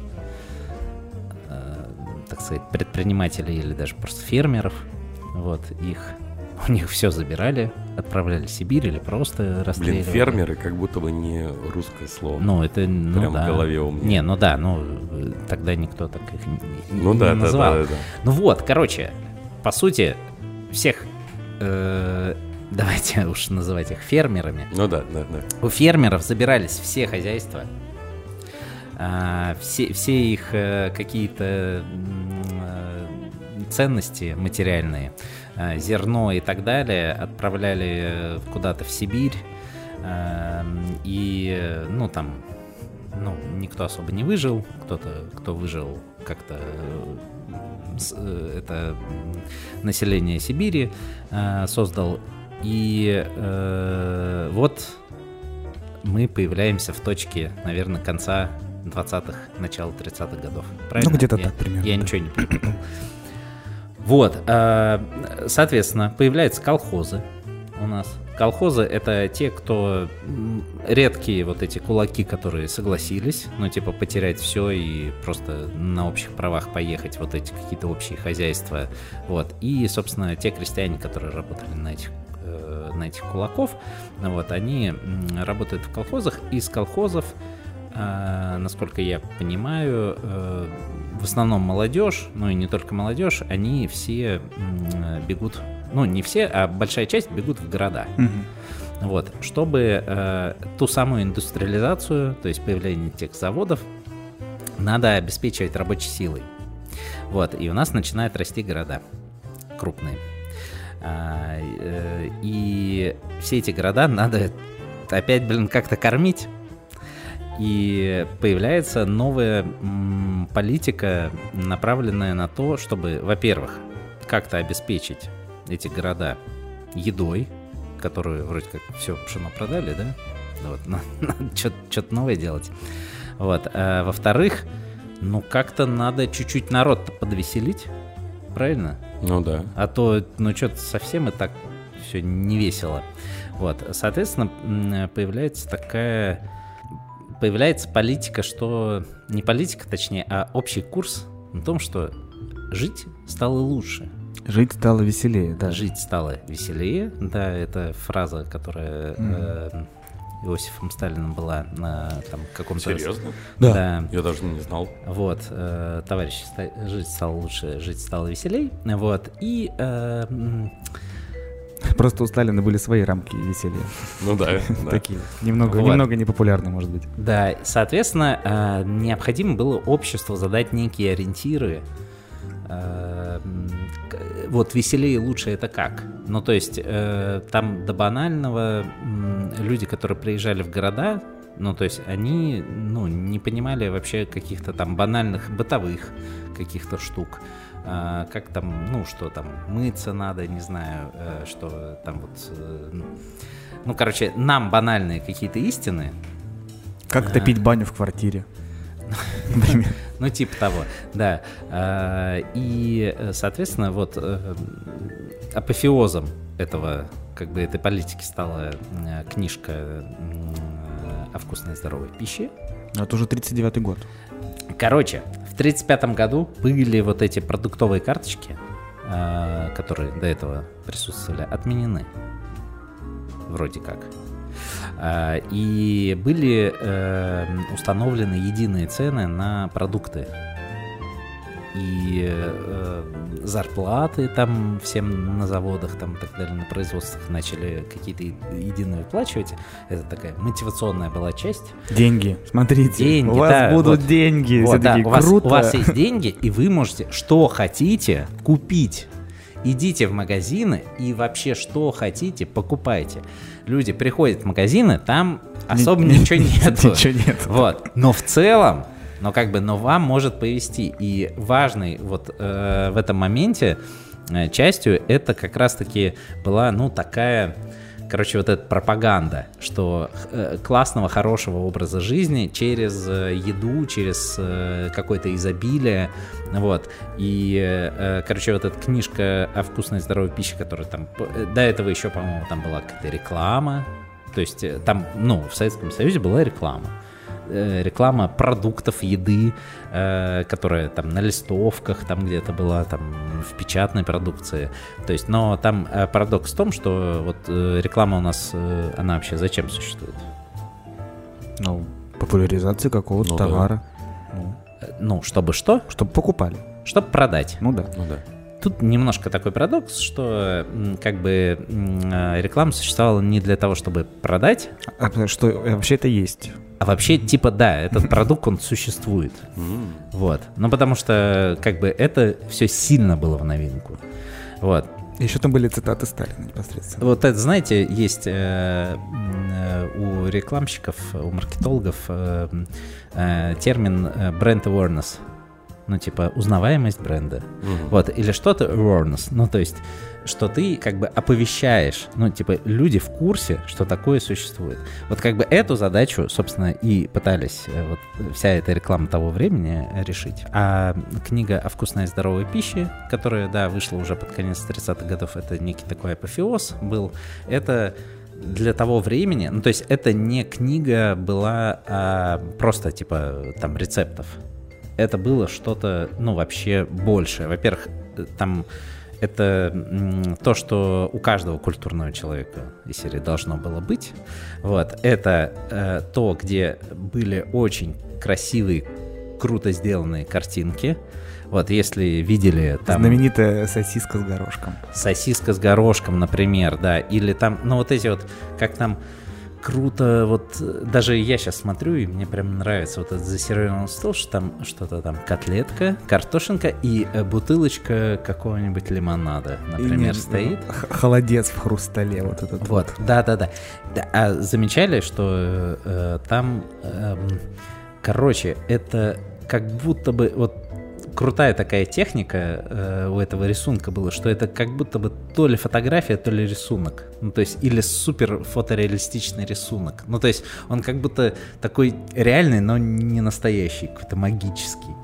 так сказать, предпринимателей или даже просто фермеров, вот их, <laughs> у них все забирали, отправляли в Сибирь или просто Блин, расстреливали. фермеры как будто бы не русское слово. Ну, это, ну Прям да. в голове у меня. Не, ну да, ну, тогда никто так их не, ну не да, да, называл. да, да, да. Ну вот, короче, по сути, всех, э, давайте <laughs> уж называть их фермерами. Ну да, да, да. У фермеров забирались все хозяйства, все, все их э, какие-то э, ценности материальные, э, зерно и так далее отправляли куда-то в Сибирь. И, ну, там, ну, никто особо не выжил, кто-то, кто выжил, как-то это население Сибири создал. И э, вот мы появляемся в точке, наверное, конца 20-х, начала 30-х годов. Правильно? Ну, где-то так примерно, Я да. ничего не перепутал. Вот, э, соответственно, появляются колхозы у нас. Колхозы — это те, кто редкие вот эти кулаки, которые согласились, ну, типа, потерять все и просто на общих правах поехать, вот эти какие-то общие хозяйства, вот. И, собственно, те крестьяне, которые работали на этих э, на этих кулаков, ну вот, они работают в колхозах, из колхозов насколько я понимаю, э, в основном молодежь, ну и не только молодежь, они все бегут, ну не все, а большая часть бегут в города. Мгм. Вот, чтобы э, ту самую индустриализацию, то есть появление тех заводов, надо обеспечивать рабочей силой. Вот, и у нас начинают расти города крупные. А, э, и все эти города надо опять, блин, как-то кормить. И появляется новая политика, направленная на то, чтобы, во-первых, как-то обеспечить эти города едой, которую вроде как все пшено продали, да? Вот, <laughs> на- надо что-то новое делать. Вот. А во-вторых, ну как-то надо чуть-чуть народ подвеселить, правильно? Ну да. А то, ну что-то совсем и так все не весело. Вот, соответственно, появляется такая... Появляется политика, что... Не политика, точнее, а общий курс на том, что жить стало лучше. Жить стало веселее, да. Жить стало веселее. Да, это фраза, которая э, Иосифом Сталиным была на там каком-то... Серьезно? Да. Да. Я даже не знал. Вот, э, товарищи, ста- жить стало лучше, жить стало веселей. Вот, и э, Просто у Сталина были свои рамки веселья. Ну <laughs> да. Такие. Немного, немного непопулярные, может быть. да, соответственно, э, необходимо было обществу задать некие ориентиры. Э, вот веселее и лучше это как? Ну, то есть, э, там до банального люди, которые приезжали в города, ну, то есть, они, ну, не понимали вообще каких-то там банальных бытовых каких-то штук. А, как там, ну, что там, мыться надо, не знаю, э, что там вот... э, ну, короче, нам банальные какие-то истины, Как топить баню в квартире. <laughs> Ну, типа того, да. А, И, э, соответственно, вот апофеозом этого, как бы, этой политики стала книжка о вкусной и здоровой пище. Ну, Это уже 39-й год. Короче, 1935 году были вот эти продуктовые карточки, э, которые до этого присутствовали, отменены. Вроде как. А, И были э, установлены единые цены на продукты. И э, зарплаты там всем на заводах там и так далее, на производствах начали какие-то единые выплачивать. Это такая мотивационная была часть. Деньги. Смотрите. Деньги, у вас да, будут вот. деньги. Вот, да, такие, у, вас, круто. у вас есть деньги, и вы можете что хотите купить. Идите в магазины и вообще что хотите покупайте. Люди приходят в магазины, там особо Ни- <laughs> ничего нету. Ничего нет. Вот. Но в целом, но как бы, но вам может повести. И важный вот э, в этом моменте э, частью это как раз-таки была, ну, такая, короче, вот эта пропаганда, что э, классного, хорошего образа жизни через э, еду, через э, какое-то изобилие, вот. И, короче, вот эта книжка о вкусной здоровой пище, которая там, до этого еще, по-моему, там была какая-то реклама, то есть там, ну, в Советском Союзе была реклама реклама продуктов, еды, э, которая там на листовках, там где-то была, там в печатной продукции. То есть, но там э, парадокс в том, что вот э, реклама у нас, э, она вообще зачем существует? Ну, популяризация какого-то Ну да. товара. Ну, Э, Ну, чтобы что? чтобы покупали. Чтобы продать. Ну да. Ну да. Тут немножко такой парадокс, что как бы э, реклама существовала не для того, чтобы продать, А что э, вообще это есть. А вообще типа да, этот <laughs> продукт он существует. Вот. Ну, потому что, как бы, это все сильно было в новинку. Вот. Еще там были цитаты Сталина непосредственно. Вот это, знаете, есть э, э, у рекламщиков, у маркетологов э, э, термин э, бренд awareness. ну, типа, узнаваемость бренда. Вот, или что-то awareness, ну, то есть, что ты как бы оповещаешь, ну, типа, люди в курсе, что такое существует. Вот как бы эту задачу, собственно, и пытались э, вот вся эта реклама того времени э, решить. А книга о вкусной и здоровой пище, которая, да, вышла уже под конец 30-х годов, это некий такой апофеоз был, это для того времени, ну то есть это не книга была а, просто типа там рецептов. Это было что-то, ну вообще большее. Во-первых, э, там это то, что у каждого культурного человека из серии должно было быть. Вот это э, то, где были очень красивые, круто сделанные картинки. Вот если видели там Знаменитая сосиска с горошком. сосиска с горошком, например, да, или там, ну вот эти вот, как там круто, вот э, даже я сейчас смотрю, и мне прям нравится вот этот засервированный стол, что там что-то там котлетка, картошинка и э, бутылочка какого-нибудь лимонада, например, И не- стоит. Холодец в хрустале вот этот. Вот, да, да, да. Да, А замечали, что э, э, там, эм, короче, это как будто бы вот крутая такая техника э, у этого рисунка была, что это как будто бы то ли фотография, то ли рисунок. Ну, то есть, или супер фотореалистичный рисунок. Ну, то есть, он как будто такой реальный, но не настоящий, какой-то магический.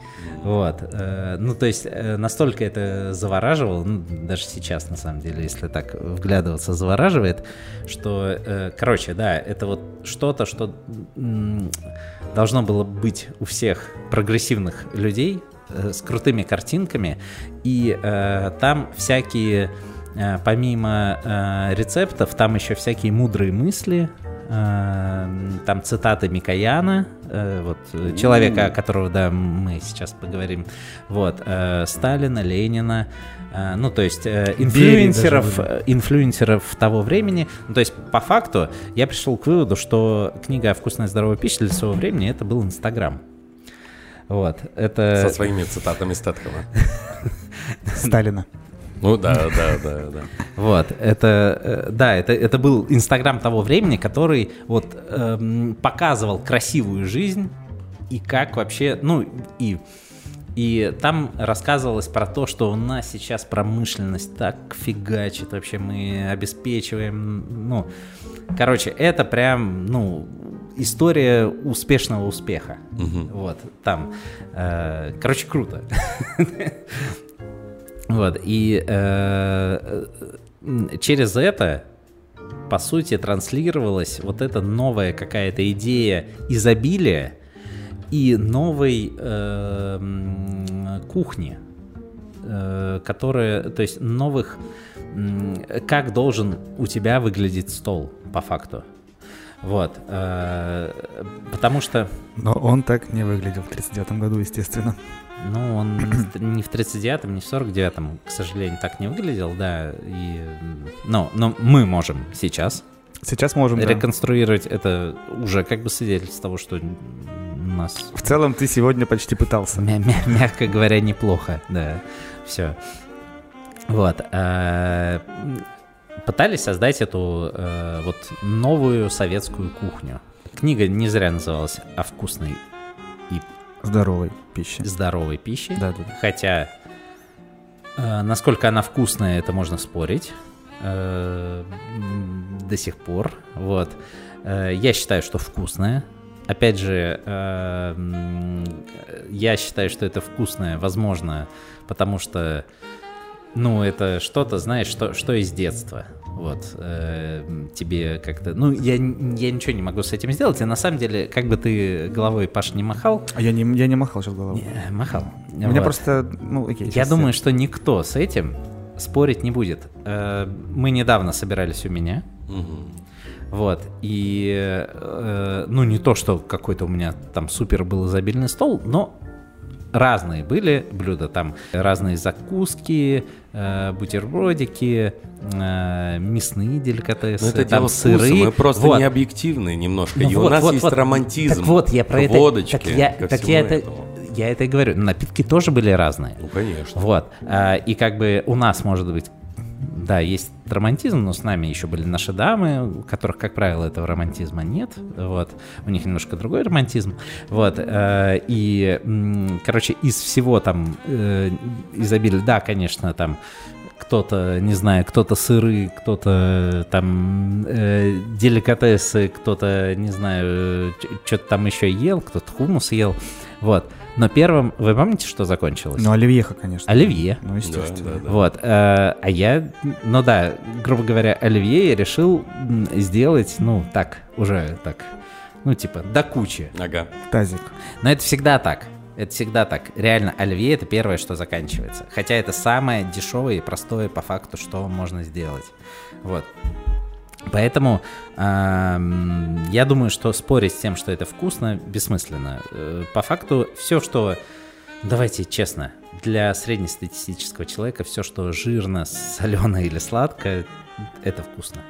Вот. э, Ну, то есть, э, настолько это завораживало, ну, даже сейчас, на самом деле, если так вглядываться, завораживает, что, э, короче, да, это вот что-то, что должно было быть у всех прогрессивных людей с крутыми картинками, и э, там всякие, э, помимо э, рецептов, там еще всякие мудрые мысли, э, там цитаты Микояна, э, вот э, человека, о которого, да, мы сейчас поговорим, вот, э, Сталина, Ленина, э, ну, то есть э, инфлюенсеров, э, инфлюенсеров того времени. Ну, то есть, по факту, я пришел к выводу, что книга о вкусной здоровой пище для своего времени это был Инстаграм. Вот, это... Со своими цитатами Стэтхэма. <laughs> Сталина. Ну да, да, да, да. Вот, это, э, да, это, это был Инстаграм того времени, который вот эм, показывал красивую жизнь и как вообще, ну и и там рассказывалось про то, что у нас сейчас промышленность так фигачит, вообще мы обеспечиваем, ну, короче, это прям, ну, история успешного успеха. Вот, там, э, короче, круто. Вот, и э, э, через это, по сути, транслировалась вот эта новая какая-то идея изобилия и новой э, кухни, э, которая, то есть новых, как должен у тебя выглядеть стол, по факту. Вот, э, потому что Но он так не выглядел в 39 году, естественно. ну, он не в 39-м, не в 49-м, к сожалению, так не выглядел, да. И, но, но мы можем сейчас Сейчас можем, да. реконструировать это уже как бы свидетельство того, что у нас, В целом ты сегодня почти пытался. мя- мя- мягко говоря, неплохо, да. Все. Вот. Пытались создать эту э, вот новую советскую кухню. Книга не зря называлась «О вкусной Здоровой пищи. здоровой пище». Да, да, да. Хотя, э, насколько она вкусная, это можно спорить э, до сих пор. Вот. Э, я считаю, что вкусная. Опять же, э, я считаю, что это вкусное, возможно, потому что, ну, это что-то, знаешь, что, что из детства. Вот, э, тебе как-то... Ну, я, я ничего не могу с этим сделать, и на самом деле, как бы ты головой, Паш, не махал, А я не, я не махал сейчас головой. не, махал. У меня Вот. просто, ну, окей. Я думаю, что никто с этим спорить не будет. Э, Мы недавно собирались у меня. Вот. И, э, ну, не то, что какой-то у меня там супер был изобильный стол, но разные были блюда. Там разные закуски, бутербродики, э, мясные деликатесы, Ну это там дело сыры. вкуса, мы просто Вот. не объективны немножко. Ну и вот, у нас вот, есть вот. романтизм. Так вот, я про это... водочке, так я, так я это, этому. я это и говорю. Напитки тоже были разные. Ну, конечно. Вот. А, И как бы у нас, может быть, да, есть романтизм, но с нами еще были наши дамы, у которых, как правило, этого романтизма нет. Вот. У них немножко другой романтизм. Вот. э, И, короче, из всего там э, изобилия, да, конечно, там кто-то, не знаю, кто-то сыры, кто-то там э, деликатесы, кто-то, не знаю, что-то там еще ел, кто-то хумус ел. Вот. Но первым, вы помните, что закончилось? Ну, оливьеха, конечно. Оливье. Ну, естественно. Да, да, да. Вот, э, а я, ну да, грубо говоря, оливье я решил сделать, ну, так, уже так, ну, типа, до кучи. Ага. Тазик. Но это всегда так. Это всегда так. Реально, оливье это первое, что заканчивается. Хотя это самое дешевое и простое по факту, что можно сделать. Вот. Поэтому эм, я думаю, что спорить с тем, что это вкусно, бессмысленно. Э, По факту все, что, давайте честно, для среднестатистического человека все, что жирно, <laughs> солено или сладко, это вкусно.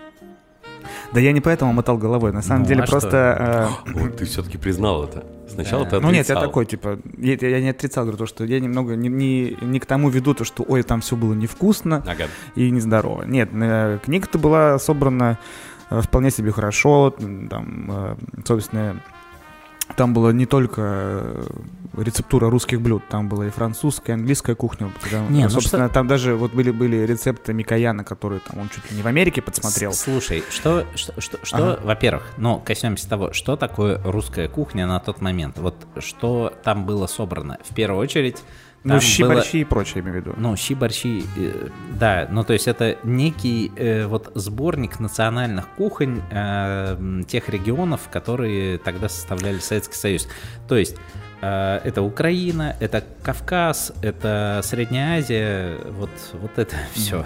Да я не поэтому мотал головой. На самом Ну, деле а просто... э, <gasps> Вот ты все-таки признал это. Сначала Да. ты Ну нет, я отрицал. такой, типа, я, я не отрицал, говорю, то, что я немного не, не, не к тому веду, то, что, ой, там все было невкусно Ага. и нездорово. Нет, книга-то была собрана э, вполне себе хорошо, там, э, собственно, там была не только э, рецептура русских блюд, там была и французская, и английская кухня. Там, Не, ну собственно, что- там даже вот были, были рецепты Микояна, которые там он чуть ли не в Америке подсмотрел. С- Слушай, что, что, что, что, Ага. во-первых, ну, коснемся того, что такое русская кухня на тот момент. Вот что там было собрано. В первую очередь, Ну, щи, было- борщи и прочее, я имею в виду. Ну, щи, борщи, э, да, ну то есть это некий э, вот сборник национальных кухонь э, тех регионов, которые тогда составляли Советский Союз. То есть э, это Украина, это Кавказ, это Средняя Азия, вот, вот это <laughs> все.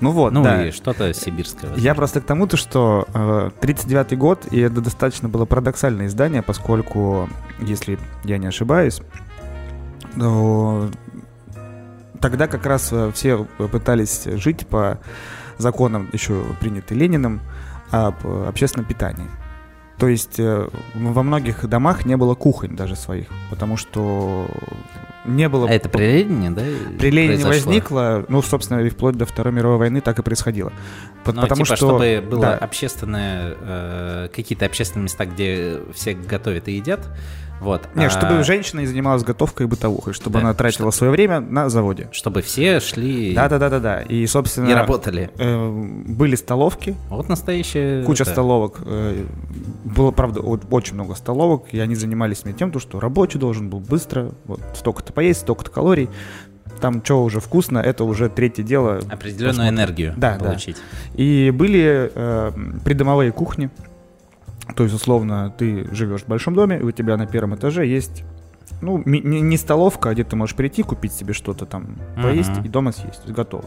Ну вот, Ну да. и что-то сибирское. Я просто к тому-то, что э, 39-й год, и это достаточно было парадоксальное издание, поскольку, если я не ошибаюсь, тогда как раз э, все пытались жить по законам, еще принятым Лениным, об общественном питании. То есть э, во многих домах не было кухонь даже своих, потому что не было... А это при Ленине, да? При Ленине произошло? возникло, ну, собственно, и вплоть до Второй мировой войны так и происходило. По- Ну, потому типа, что... чтобы было да. общественное, э, какие-то общественные места, где все готовят и едят, вот. Не, а чтобы женщина занималась готовкой и бытовухой, чтобы Да, она тратила свое время на заводе. чтобы все шли Да, да, да, да, да. И, собственно, и работали. э, были столовки, Вот настоящая... куча это, столовок. э, Было, правда, очень много столовок, и они занимались мне тем, то, что рабочий должен был быстро, вот столько-то поесть, столько-то калорий. Там что уже вкусно, это уже третье дело. Определенную Посмотрим. энергию Да, да. получить. И были э, придомовые кухни. То есть, условно, ты живешь в большом доме, и у тебя на первом этаже есть, ну, не, не столовка, а где ты можешь прийти, купить себе что-то там, поесть Мгм. и дома съесть. То есть готово.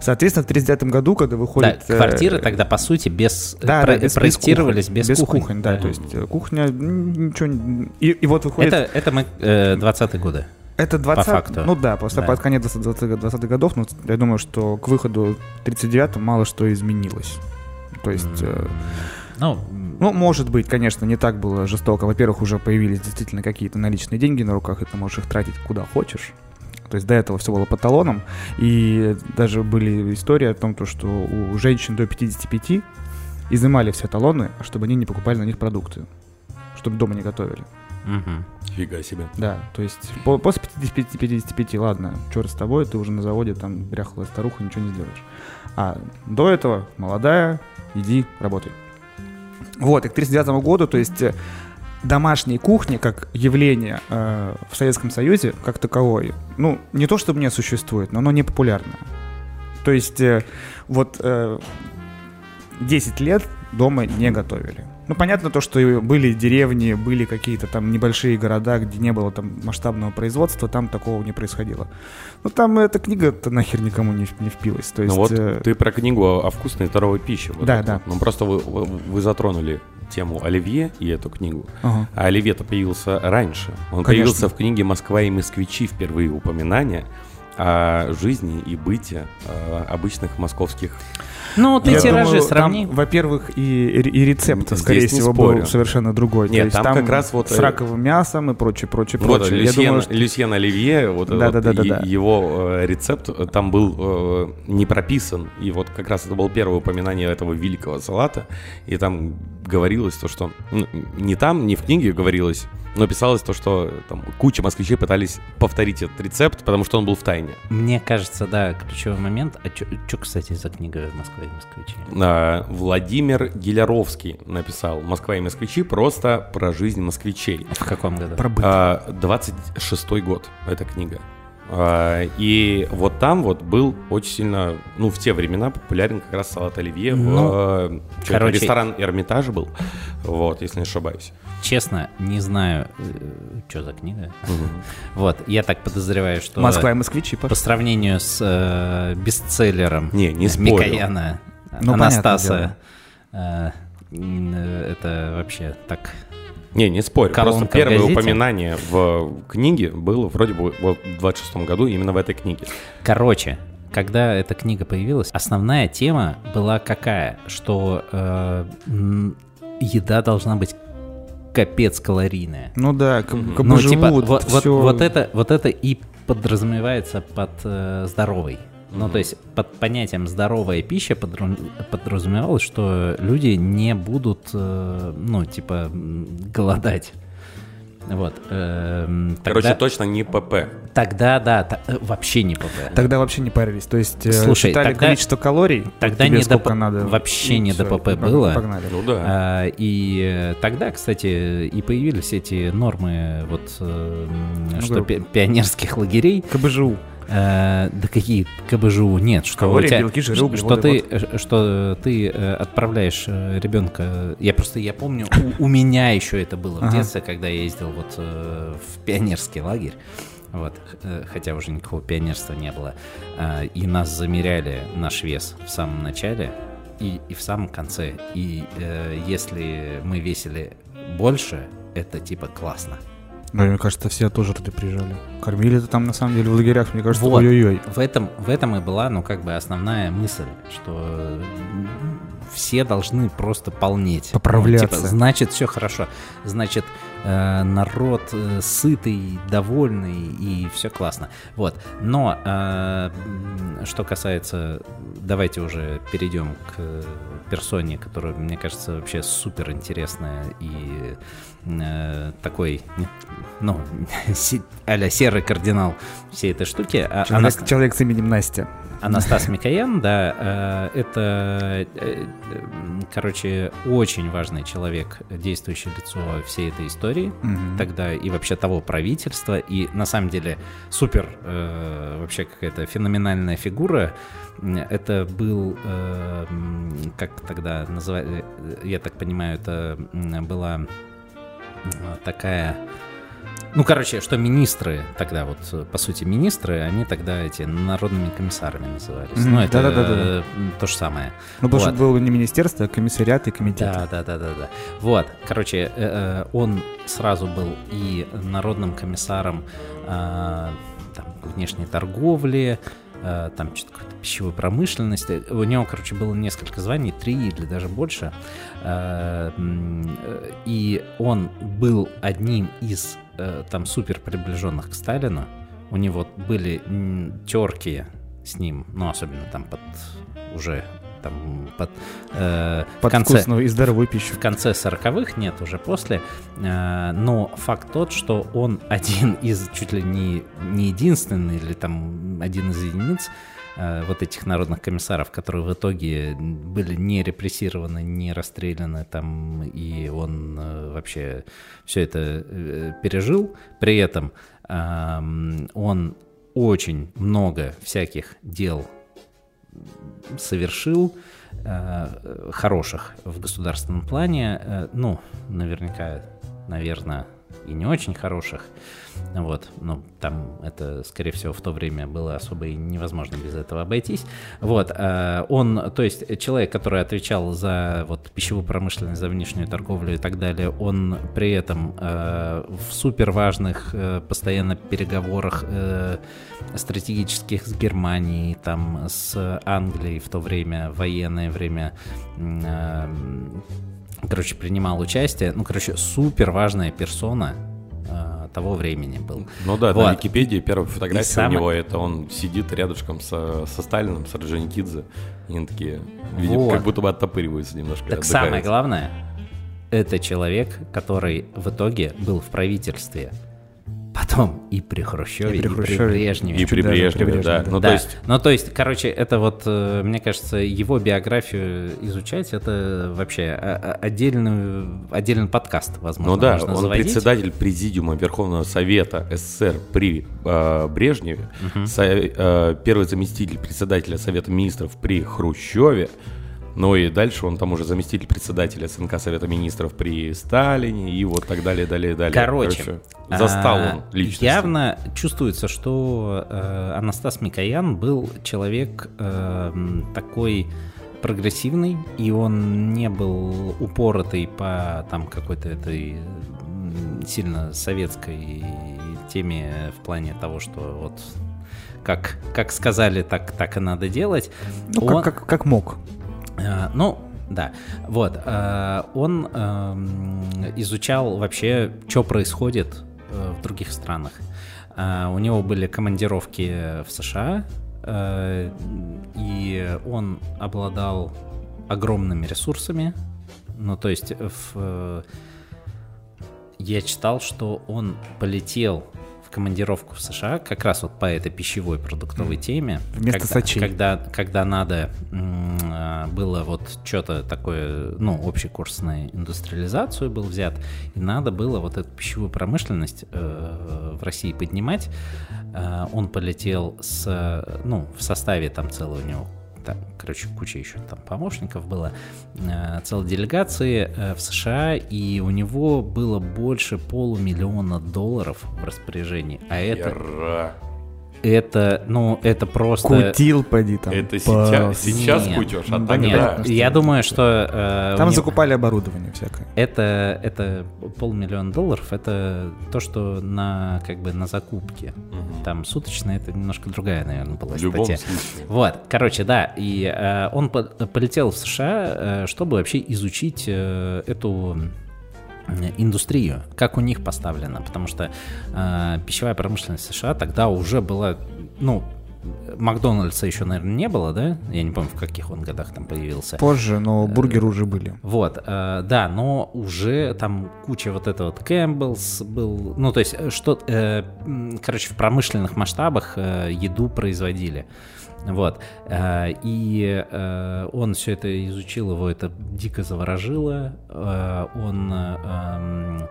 Соответственно, в 39 году, когда выходит... да, э, квартиры тогда, по сути, без... да, про- да, без, проектировались без без, кухонь. кухонь. да, то есть э, кухня, ничего... И, и вот выходит... Это, это мы э, 20-е годы. Это 20 факту. Ну да, после Да. под конец 20-х 20 годов, ну, я думаю, что к выходу 39 мало что изменилось. То есть... э, Ну, Ну, может быть, конечно, не так было жестоко. Во-первых, уже появились действительно какие-то наличные деньги на руках, и ты можешь их тратить куда хочешь. То есть до этого все было по талонам. И даже были истории о том, то, что у женщин до 55 изымали все талоны, чтобы они не покупали на них продукты. Чтобы дома не готовили. мгм. Фига себе. Да, то есть по- после 55, 55 ладно, черт с тобой, ты уже на заводе, там, бряхлая старуха, ничего не сделаешь. А до этого молодая, иди, работай. Вот, и к 39 году, то есть э, домашней кухни как явление э, в Советском Союзе, как таковой, ну, не то чтобы не существует, но оно не популярно. То есть э, вот э, 10 лет дома не готовили. Ну, понятно то, что были деревни, были какие-то там небольшие города, где не было там масштабного производства, там такого не происходило. Ну, там эта книга-то нахер никому не, не впилась. То есть, ну вот э, ты про книгу о вкусной здоровой пище. вот Да, это да. Ну просто вы, вы, вы затронули тему Оливье и эту книгу. ага. А Оливье-то появился раньше. Он Конечно. появился в книге «Москва и москвичи» впервые упоминания о жизни и быте э, обычных московских Ну, ты Я тиражи думаю, сравни. там, во-первых, и, и рецепт, Здесь скорее всего, спорю. был совершенно другой. То Нет, есть там как раз вот, с э, раковым мясом и прочее, прочее, Вот, прочее. Я Люсьен, думаю, что- Люсьен Оливье, вот, Да, вот да, да, да, да. его э, рецепт э, там был э, не прописан, и вот как раз это было первое упоминание этого великого салата, и там говорилось то, что ну, не там, не в книге говорилось, но писалось то, что там куча москвичей пытались повторить этот рецепт, потому что он был в тайне. Мне кажется, да, ключевой момент. А что, кстати, за книга «Москва и москвичи»? А, Владимир Геляровский написал «Москва и москвичи» просто про жизнь москвичей. В каком году? А, 26-й год эта книга. А, И вот там вот был очень сильно, ну, в те времена популярен как раз салат оливье. в, Ну, э, чё это, короче- ресторан Эрмитаж был, вот, если не ошибаюсь. Честно, не знаю, что за книга. <laughs> Вот, я так подозреваю, что Москва и москвичи, по сравнению с э, бестселлером Не, не спорю. Микояна, Ну, Анастаса, э, э, это вообще так... Не, не спорю. Колонка Просто первое газете? упоминание в книге было вроде бы вот в 26 году именно в этой книге. Короче, когда эта книга появилась, основная тема была какая? Что э, еда должна быть капец калорийная. Ну да, как, как Ну, бы типа, вот, вот- всё- вот это, вот это и подразумевается под э, здоровой. Ну, то есть под понятием здоровая пища подразумевалось, что люди не будут, э, ну, типа, голодать. Вот. Короче, тогда, точно не ПП. тогда, да, та- э, вообще не ПП. Тогда вообще не парились. То есть э, Слушай, считали тогда- количество калорий, тогда тебе не до сколько п- надо. вообще и не до всё, ПП было. Погнали. Ну да. А, и э, тогда, кстати, и появились эти нормы вот э, м, что Ну, пи- пионерских лагерей. КБЖУ. Э, да какие КБЖУ? Нет, что Калории, у тебя- белки, жиры, что углеводы, ты, э, что ты отправляешь э, ребенка. Я просто я помню, у, у меня еще это было в Ага. детстве, когда я ездил вот э, в пионерский лагерь. Вот, э, хотя уже никакого пионерства не было. И нас замеряли наш вес в самом начале и, и в самом конце. И если мы весили больше, это типа классно. Ну, мне кажется, все тоже туда приезжали. Кормили-то там, на самом деле, в лагерях, мне кажется, Вот. ой-ой-ой. В этом, в этом и была, ну, как бы основная мысль, что все должны просто полнеть. Поправляться. Ну, типа, значит, все хорошо. Значит, э, народ э, сытый, довольный, и все классно. Вот. Но э, что касается... Давайте уже перейдем к персоне, которая, мне кажется, вообще супер интересная и э, такой, ну, <laughs> а-ля серый кардинал всей этой штуки. А- Человек, Анас- человек с именем Настя. Анастас <laughs> Микоян, да, э, это, э, короче, очень важный человек, действующее лицо всей этой истории Мгм. тогда и вообще того правительства, и на самом деле супер э, вообще какая-то феноменальная фигура. Это был, как тогда называли, я так понимаю, это была такая... Ну, короче, что министры тогда, вот, по сути, министры, они тогда эти народными комиссарами назывались. Мгм, Ну, это да-да-да-да. э, то же самое. Ну, потому Вот. что было не министерство, а комиссариат и комитет. Да, да, да, да, да. Вот, короче, э, э, он сразу был и народным комиссаром э, там, внешней торговли, э, там что-то какой-то пищевой промышленности. У него, короче, было несколько званий, три или даже больше. Э, м, э, И он был одним из э, там супер приближенных к Сталину. У него были терки с ним, ну, особенно там под уже там под, э, в Под конце вкусную и здоровую пищу. в конце 40-х, нет, уже после. Э, Но факт тот, что он <laughs> один из, чуть ли не, не единственный, или там один из единиц э, вот этих народных комиссаров, которые в итоге были не репрессированы, не расстреляны там, и он э, вообще все это э, пережил. При этом эм, он очень много всяких дел совершил э, хороших в государственном плане. Э, ну, наверняка, наверное, и не очень хороших. Вот, ну, там это, скорее всего, в то время было особо и невозможно без этого обойтись. Вот, э, он, то есть человек, который отвечал за вот пищевую промышленность, за внешнюю торговлю и так далее, он при этом э, в супер важных э, постоянно переговорах стратегических с Германией, там, с Англией в то время, военное время, короче, принимал участие. Ну, короче, супер важная персона того времени был. Ну да, Вот. на Википедии первая фотография И у него, это он сидит рядышком со, со Сталином, с Орджоникидзе. И они такие, видимо, Вот. как будто бы оттопыриваются немножко. Так отдыхают. самое главное, это человек, который в итоге был в правительстве. Потом и при Хрущеве, И и при при, Хрущеве. Брежневе. И при Брежневе, при да. Брежневе, Ну, да. то есть, ну, то есть, короче, это вот, э, мне кажется, его биографию изучать, это вообще о- о- отдельный, отдельный подкаст, возможно, ну да, можно он заводить. председатель Президиума Верховного Совета СССР при э, Брежневе, со- э, первый заместитель председателя Совета Министров при Хрущеве, ну и дальше он там уже заместитель председателя СНК Совета Министров при Сталине и вот так далее, далее, далее. Короче, застал а, он личность. Явно чувствуется, что э, Анастас Микоян был человек э, такой прогрессивный, и он не был упоротый по там какой-то этой сильно советской теме в плане того, что вот как, как сказали, так, так и надо делать. Ну, Он- как, как, как мог. Э, Ну, да. Вот. э, Он эм, изучал вообще, что происходит э, в других странах. У него были командировки в США, и он обладал огромными ресурсами. Ну, то есть, в, я читал, что он полетел командировку в США как раз вот по этой пищевой продуктовой теме. Вместо когда, Сочи. Когда, когда надо а, было вот что-то такое, ну, общий курс на индустриализацию был взят, и надо было вот эту пищевую промышленность э, в России поднимать. Э, он полетел с, ну, в составе там целого у него там, короче, куча еще там помощников было, э, целой делегации э, в США, и у него было больше полумиллиона долларов в распоряжении. А это, Яра. Это, ну, это просто... Кутил, поди там. Это сейчас, сейчас Нет. кутешь, а тогда... Нет, я думаю, что... э, Там него- закупали оборудование всякое. это, это полмиллиона долларов, это то, что на, как бы, на закупке. Мгм. Там суточно это немножко другая, наверное, была В любом статья. случае. Вот, короче, да, и э, он по- полетел в США, э, чтобы вообще изучить э, эту индустрию, как у них поставлено, потому что э, пищевая промышленность США тогда уже была, ну, Макдональдса еще, наверное, не было, да? Я не помню, в каких он годах там появился. Позже, но бургеры уже были. Вот, э, да, но уже там куча вот этого вот Campbell's был, ну, то есть, э, что, э, короче, в промышленных масштабах э, еду производили. Вот. э, И э, он все это изучил, его это дико заворожило. Э, Он эм,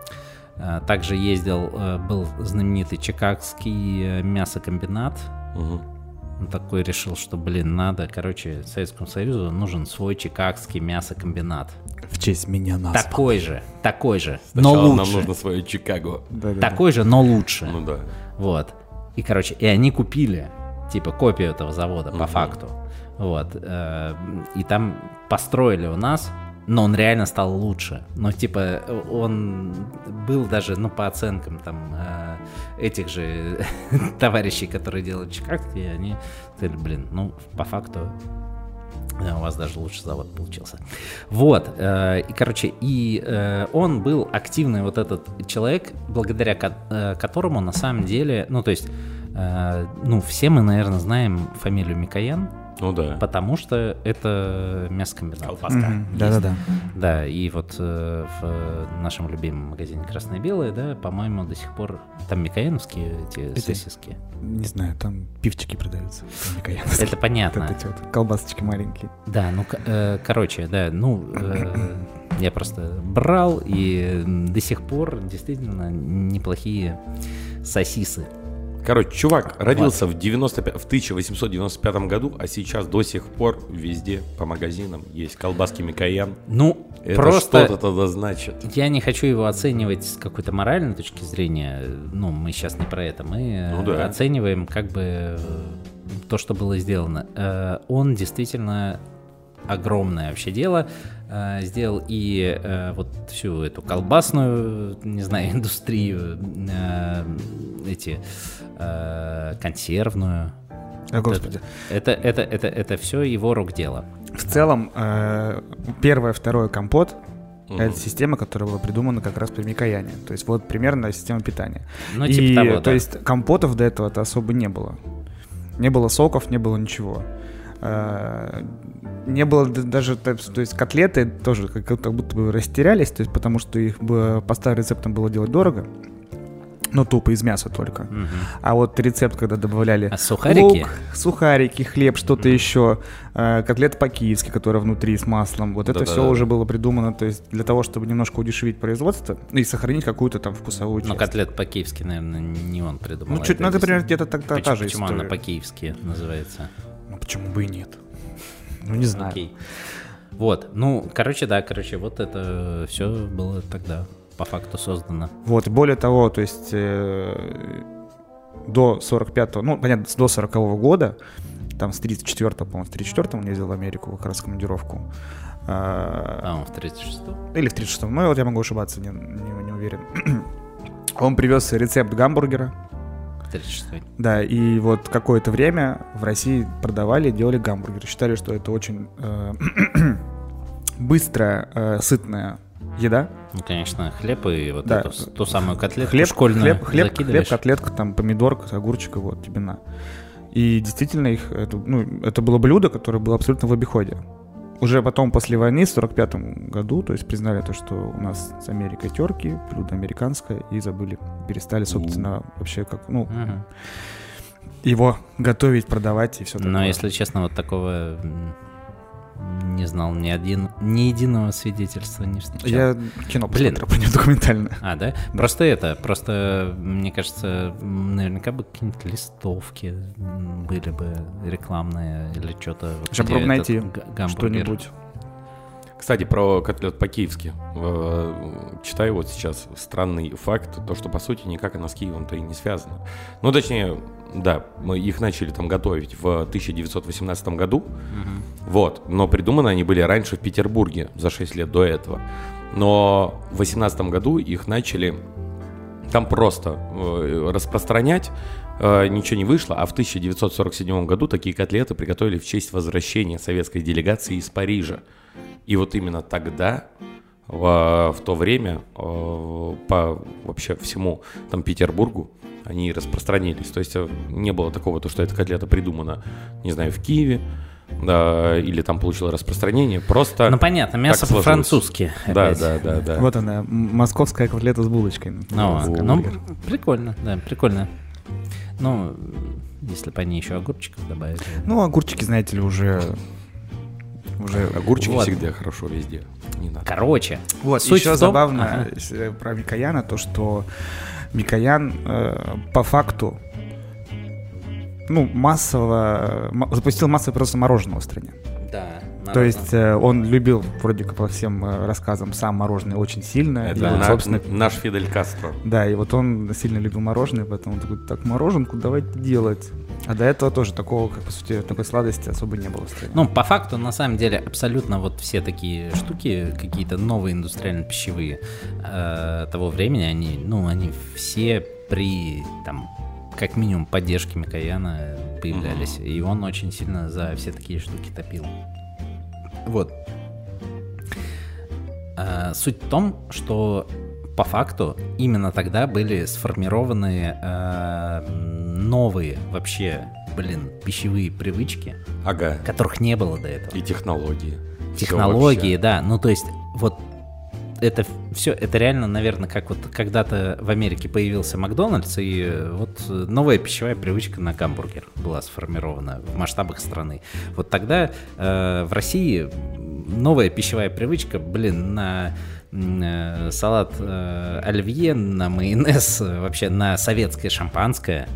также ездил, был знаменитый Чикагский мясокомбинат. Он такой решил, что, блин, надо, короче, Советскому Союзу нужен свой Чикагский мясокомбинат. В честь меня нас. Такой же, такой же, но Сначала нам лучше. нужно свое Чикаго. Такой же, но лучше. Ну да. Вот. И, короче, и они купили, типа, копию этого завода, по Мгм. факту. Вот. э, И там построили у нас, но он реально стал лучше. Но, типа, он был даже, ну, по оценкам там э, этих же <laughs> товарищей, которые делают Чикагский, они сказали, блин, ну, по факту э, у вас даже лучше завод получился. Вот, э, и, короче, и э, он был активный вот этот человек, благодаря ко- э, которому на самом деле, ну, то есть, ну, все мы, наверное, знаем фамилию Микоян, Ну да. потому что это мясокомбинат. Колбаска. Мгм, Да-да-да. Да, и вот э, в нашем любимом магазине «Красное и белое», да, по-моему, до сих пор там микояновские эти Это- сосиски. Не знаю, там пивчики продаются. Микояновские. Это понятно. Вот эти вот колбасочки маленькие. Да, ну, к- э, короче, да, ну, э, я просто брал, и до сих пор действительно неплохие сосисы. Короче, чувак родился в, 95, в 1895 году, а сейчас до сих пор везде по магазинам есть колбаски Микоян. Ну, Это просто что-то тогда значит. я не хочу его оценивать с какой-то моральной точки зрения. Ну, мы сейчас не про это. Мы э, Ну да. оцениваем как бы э, то, что было сделано. Э, Он действительно огромное вообще дело э, сделал и э, вот всю эту колбасную, не знаю, <laughs> индустрию, э, эти э, консервную. О, господи. Это, это, это, это все его рук дело. В целом, э, первое, второе компот Мгм. это система, которая была придумана как раз при Микояне. То есть вот примерно система питания. Ну, И, типа того, то да. есть компотов до этого-то особо не было. Не было соков, не было ничего. Не было даже, то есть котлеты тоже как, как будто бы растерялись, то есть потому что их бы по старым рецептам было делать дорого. Ну, тупо из мяса только. Мгм. А вот рецепт, когда добавляли А сухарики? лук, сухарики, хлеб, что-то еще, э, котлета по-киевски, которая внутри с маслом, вот это Да-да-да. все уже было придумано, то есть для того, чтобы немножко удешевить производство ну, и сохранить какую-то там вкусовую Ну, часть. котлет по-киевски, наверное, не он придумал. Ну, чуть, ну, это, например, где-то так, та, почему, та же почему история. она по-киевски называется? Ну, почему бы и нет? Ну, не знаю. Окей. Вот, ну, короче, да, короче, вот это все было тогда по факту создано. Вот, более того, то есть э, до 45-го, ну, понятно, до 40-го года, там с 34-го, по-моему, с 34-го он ездил в Америку как раз в командировку. А, А, он в 36-м? Или в 36-м, ну, вот я могу ошибаться, не, не, не уверен. <clears throat> Он привез рецепт гамбургера, 36-й. да, и вот какое-то время в России продавали, делали гамбургеры. Считали, что это очень э, <clears throat> быстрая, э, сытная еда. Ну, конечно, хлеб и вот Да. эту, ту самую котлетку хлеб, школьную хлеб, хлеб, хлеб, котлетка, там помидорка, огурчик, и вот тебе на. И действительно их, это, ну, это было блюдо, которое было абсолютно в обиходе. Уже потом, после войны, в 45 году, то есть признали то, что у нас с Америкой терки, блюдо американское, и забыли. Перестали, собственно, вообще как, ну, Мгм. его готовить, продавать и все такое. Но, если честно, вот такого не знал ни один, ни единого свидетельства не встречал. Я кино Блин. посмотрел по нему документальное. А, да? Просто это, просто, мне кажется, наверняка бы какие-нибудь листовки были бы рекламные или что-то. вот Сейчас этот найти что-нибудь. Кстати, про котлет по-киевски. Э, Читаю вот сейчас странный факт, то, что, по сути, никак она с Киевом-то и не связана. Ну, точнее, да, мы их начали там готовить в 1918 году, Мгм. вот, но придуманы они были раньше в Петербурге, за 6 лет до этого. Но в 18 году их начали там просто э, распространять, э, ничего не вышло, а в 1947 году такие котлеты приготовили в честь возвращения советской делегации из Парижа. И вот именно тогда, в, в то время, э, по вообще всему там Петербургу они распространились. То есть э, не было такого, то, что эта котлета придумана, не знаю, в Киеве, да, или там получила распространение. Просто... Ну, понятно, мясо по-французски. да, опять. да, да, да. Вот она, московская котлета с булочкой. Ну, ну, прикольно, да, прикольно. Ну, если бы они еще огурчиков добавили. Ну, огурчики, знаете ли, уже... уже Огурчики Вот. всегда хорошо везде. Не надо. Короче, Вот, Суть еще том- забавно Ага. э, про Микояна, то, что Микоян э, по факту ну, массово, м- запустил массовое просто мороженого в стране. да. То есть э, он любил, вроде как по всем э, рассказам, сам мороженое очень сильно. Это и вот, на- собственно, наш Фидель Кастро. да, и вот он сильно любил мороженое, поэтому он такой, так, мороженку давайте делать. А до этого тоже такого, как, по сути, такой сладости особо не было стране. Ну, по факту, на самом деле, абсолютно вот все такие штуки, какие-то новые индустриально-пищевые э, того времени, они, ну, они все при, там, как минимум, поддержке Микояна появлялись. И он очень сильно за все такие штуки топил. Вот. Э, суть в том, что по факту именно тогда были сформированы э, новые вообще, блин, пищевые привычки, Ага. которых не было до этого. И технологии. Технологии, да. Ну, то есть, вот это все, это реально, наверное, как вот когда-то в Америке появился Макдональдс, и э, вот новая пищевая привычка на гамбургер была сформирована в масштабах страны. Вот тогда э, в России новая пищевая привычка, блин, на салат э, оливье на майонез, э, вообще на советское шампанское,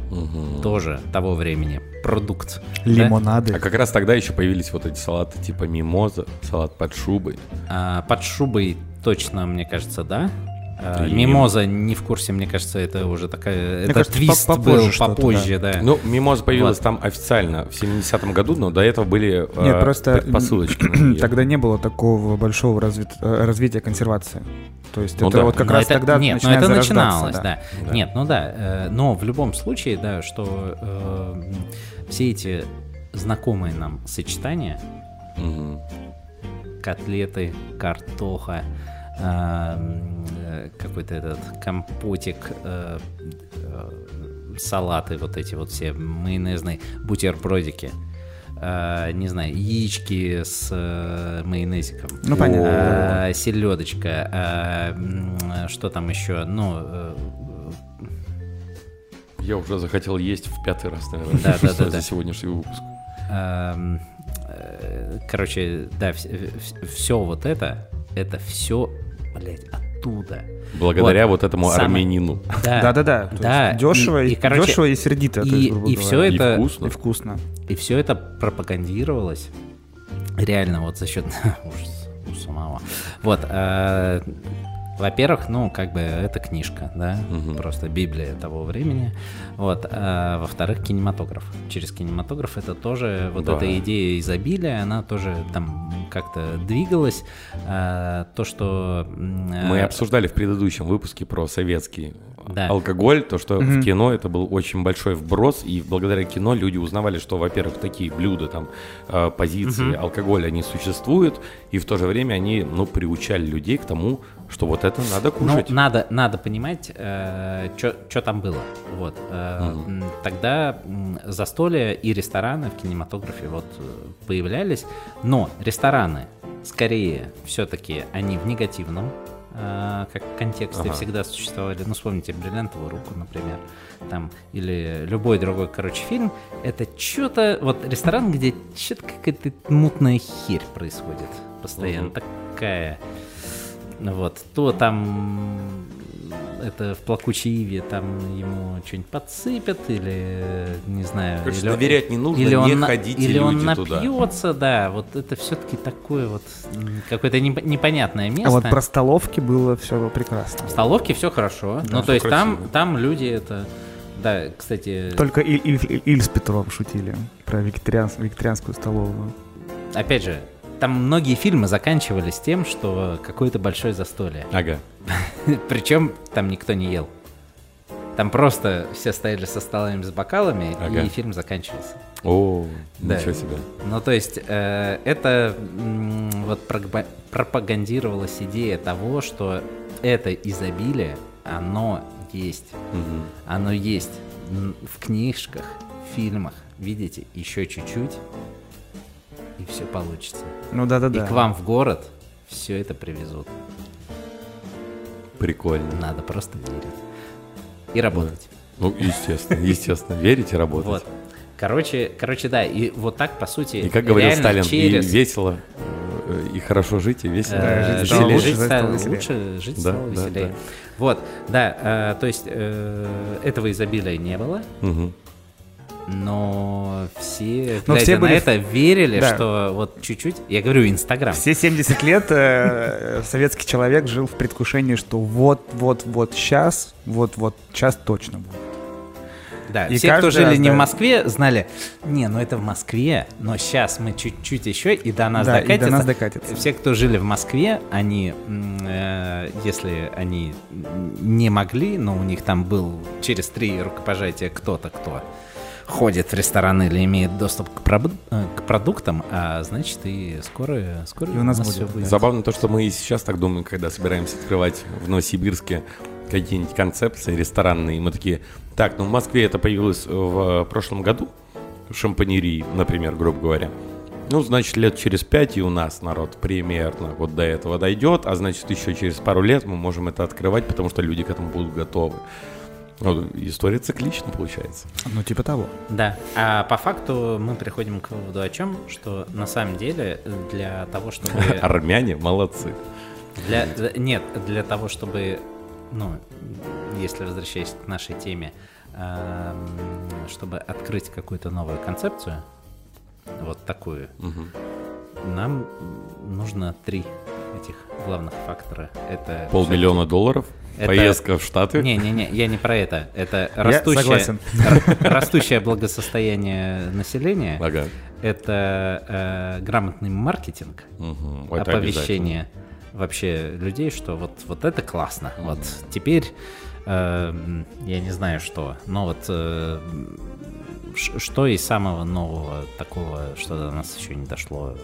тоже того времени, продукт. да? Лимонады. А как раз тогда еще появились вот эти салаты типа мимоза, салат под шубой. А, под шубой точно, мне кажется, да. А, И Мимоза не в курсе, мне кажется, это уже такая... это кажется, твист по- попозже был что-то, попозже, да. Ну, мимоза появилась Вот. там официально в 70-м году, но до этого были э, Нет, просто предпосылочки. <clears throat> тогда не было такого большого развит- э, развития консервации. То есть Ну это да. вот как Но раз это- тогда Нет, но это начиналось, да. Да. Нет, ну да. э, но в любом случае, да, что э, все эти знакомые нам сочетания, Мгм. котлеты, картоха, какой-то этот компотик, э, э, салаты, вот эти вот все майонезные бутербродики. э, не знаю, яички с э, майонезиком. Ну, понятно. Э, селедочка, э, м, что там еще? Ну, э, Я уже захотел есть в пятый раз, наверное, Да, да, да, <laughs> за да. сегодняшний выпуск. э, короче, да, все вот это, это все, блядь, оттуда. Благодаря вот, этому Самое- армянину. Да, Да-да-да. то да. есть Дешево и, и, короче, дешево и сердито. то и- есть, и говоря. всё И это- вкусно. И вкусно. И все это пропагандировалось реально вот за счет <laughs> ужас, ужас самого. Вот, э, во-первых, ну, как бы это книжка, да, Мгм. просто Библия того времени. Вот, а во-вторых, кинематограф. Через кинематограф это тоже, вот Да. эта идея изобилия, она тоже там как-то двигалась. А, то, что... Мы э, обсуждали в предыдущем выпуске про советский Да. алкоголь, то, что Мгм. в кино это был очень большой вброс, и благодаря кино люди узнавали, что, во-первых, такие блюда, там, э, позиции Мгм. алкоголя, они существуют, и в то же время они, ну, приучали людей к тому, что вот это надо Ну, кушать. надо, надо понимать, что там было. Вот. э, м, Тогда застолья и рестораны в кинематографе вот э, появлялись, но рестораны скорее все-таки они в негативном э, как контексте Ага. всегда существовали. Ну, вспомните «Бриллиантовую руку», например, там, или любой другой, короче, фильм. Это что-то, вот ресторан, где что-то какая-то мутная херь происходит постоянно. Мгм. Такая... Вот, то там это в плакучей иве, там ему что-нибудь подсыпят, или не знаю. Короче, или, доверять не нужно, или не он, ходите, или он люди, туда. напьется, да. Вот это все-таки такое вот какое-то неп- непонятное место. А вот про столовки было все прекрасно. В столовке все хорошо. ну, всё то есть там, красиво. там люди это. Да, кстати, Только И- И- Иль с Петром шутили про вегетарианс- вегетарианскую столовую. опять же, там многие фильмы заканчивались тем, что какое-то большое застолье. Ага. <laughs> Причем там никто не ел. Там просто все стояли со столами с бокалами, Ага. и фильм заканчивался. О, Да. ничего себе. Ну, то есть, э, это м, вот пропагандировалась идея того, что это изобилие, оно есть. Мгм. Оно есть в книжках, в фильмах. Видите, еще чуть-чуть, и все получится. Ну да-да-да. И к вам в город все это привезут. Прикольно. Надо просто верить. И работать. Ну, естественно, естественно. Верите, работать. Вот. Короче, короче, да, и вот так, по сути, И как говорил реально Сталин, через... и весело, э, и хорошо жить, и весело. э, жить жить- стало жить лучше, стало стало веселее. лучше, жить Да, стало да, веселее. да. Вот, да, э, то есть э, этого изобилия не было, Мгм. Но все, Но все на были в- это, верили, Да. что вот чуть-чуть, я говорю, Инстаграм. Все 70 лет э, советский человек жил в предвкушении, что вот-вот-вот сейчас, вот-вот сейчас точно будет. Да, И все, кто жили раз, не в да. Москве, знали, не, ну это в Москве, но сейчас мы чуть-чуть еще и до нас Да, и до докатится. нас докатится. Все, кто жили в Москве, они, э, если они не могли, но у них там был через три рукопожатия кто-то, кто ходит в ресторан или имеет доступ к, проб- э, к продуктам, а значит и скоро, скоро И у нас всё будет, да. Забавно то, что мы и сейчас так думаем, когда собираемся открывать в Новосибирске какие-нибудь концепции ресторанные. Мы такие, так, ну в Москве это появилось в прошлом году, шампанерии, например, грубо говоря. Ну, значит, лет через пять и у нас народ примерно вот до этого дойдет, а значит, еще через пару лет мы можем это открывать, потому что люди к этому будут готовы. Вот, история циклична получается. Ну типа того. Да. А по факту мы приходим к выводу о чем, что на самом деле для того, чтобы <laughs> Армяне молодцы. Для, нет, для того, чтобы, ну, если возвращаясь к нашей теме, чтобы открыть какую-то новую концепцию, вот такую, Мгм. нам нужно три этих главных фактора. Это Полмиллиона долларов, Это- поездка в Штаты. Не-не-не, я не про это. Это растущее, растущее благосостояние населения. Ага. Это э, грамотный маркетинг, Мгм. Это оповещение вообще людей, что вот, вот это классно. Вот теперь э, я не знаю что, но вот э, что из самого нового такого, что до нас еще не дошло.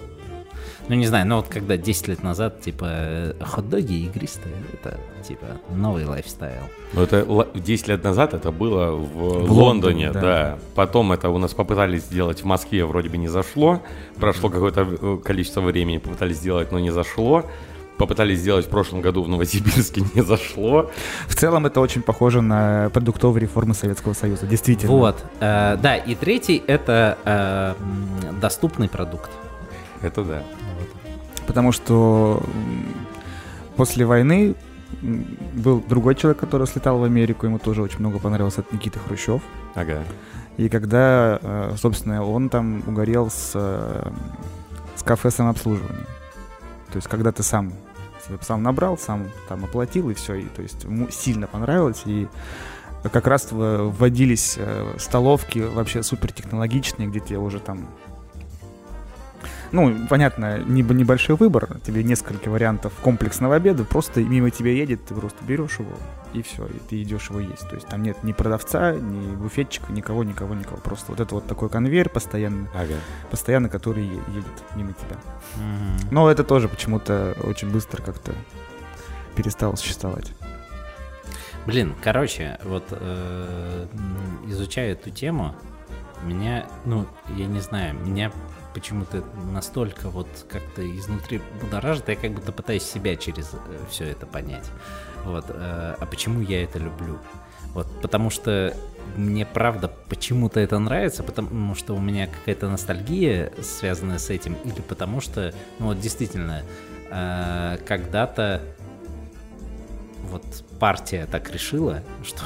Ну, не знаю, ну вот когда 10 лет назад, типа, э, хот-доги игристые, это, типа, новый лайфстайл. Ну, это л- 10 лет назад это было в, В Лондоне, Лондоне, да. да. Потом это у нас попытались сделать в Москве, вроде бы не зашло. Прошло какое-то э, количество времени, попытались сделать, но не зашло. Попытались сделать в прошлом году в Новосибирске, <laughs> не зашло. В целом это очень похоже на продуктовые реформы Советского Союза, действительно. Вот, э, да, и третий — это э, доступный продукт. Это да. Потому что после войны был другой человек, который слетал в Америку, ему тоже очень много понравилось от Никиты Хрущев. Ага. И когда, э, собственно, он там угорел с, э, с кафе самообслуживания. То есть, когда ты сам сам набрал, сам там оплатил и все, и то есть ему сильно понравилось, и как раз вводились э, столовки вообще супертехнологичные, где тебе уже там ну, понятно, не- небольшой выбор, тебе несколько вариантов комплексного обеда, просто мимо тебя едет, ты просто берешь его, и все, и ты идешь его есть. То есть там нет ни продавца, ни буфетчика, никого, никого, никого. Просто вот это вот такой конвейер постоянно, Ага. постоянно, который едет мимо тебя. Мгм. Но это тоже почему-то очень быстро как-то перестало существовать. Блин, короче, вот э, изучая эту тему, меня, ну, я не знаю, меня почему-то настолько вот как-то изнутри будоражит, я как будто пытаюсь себя через все это понять. Вот, э, а почему я это люблю? Вот, потому что мне правда почему-то это нравится, потому что у меня какая-то ностальгия связанная с этим, или потому что, ну вот действительно, э, когда-то вот партия так решила, что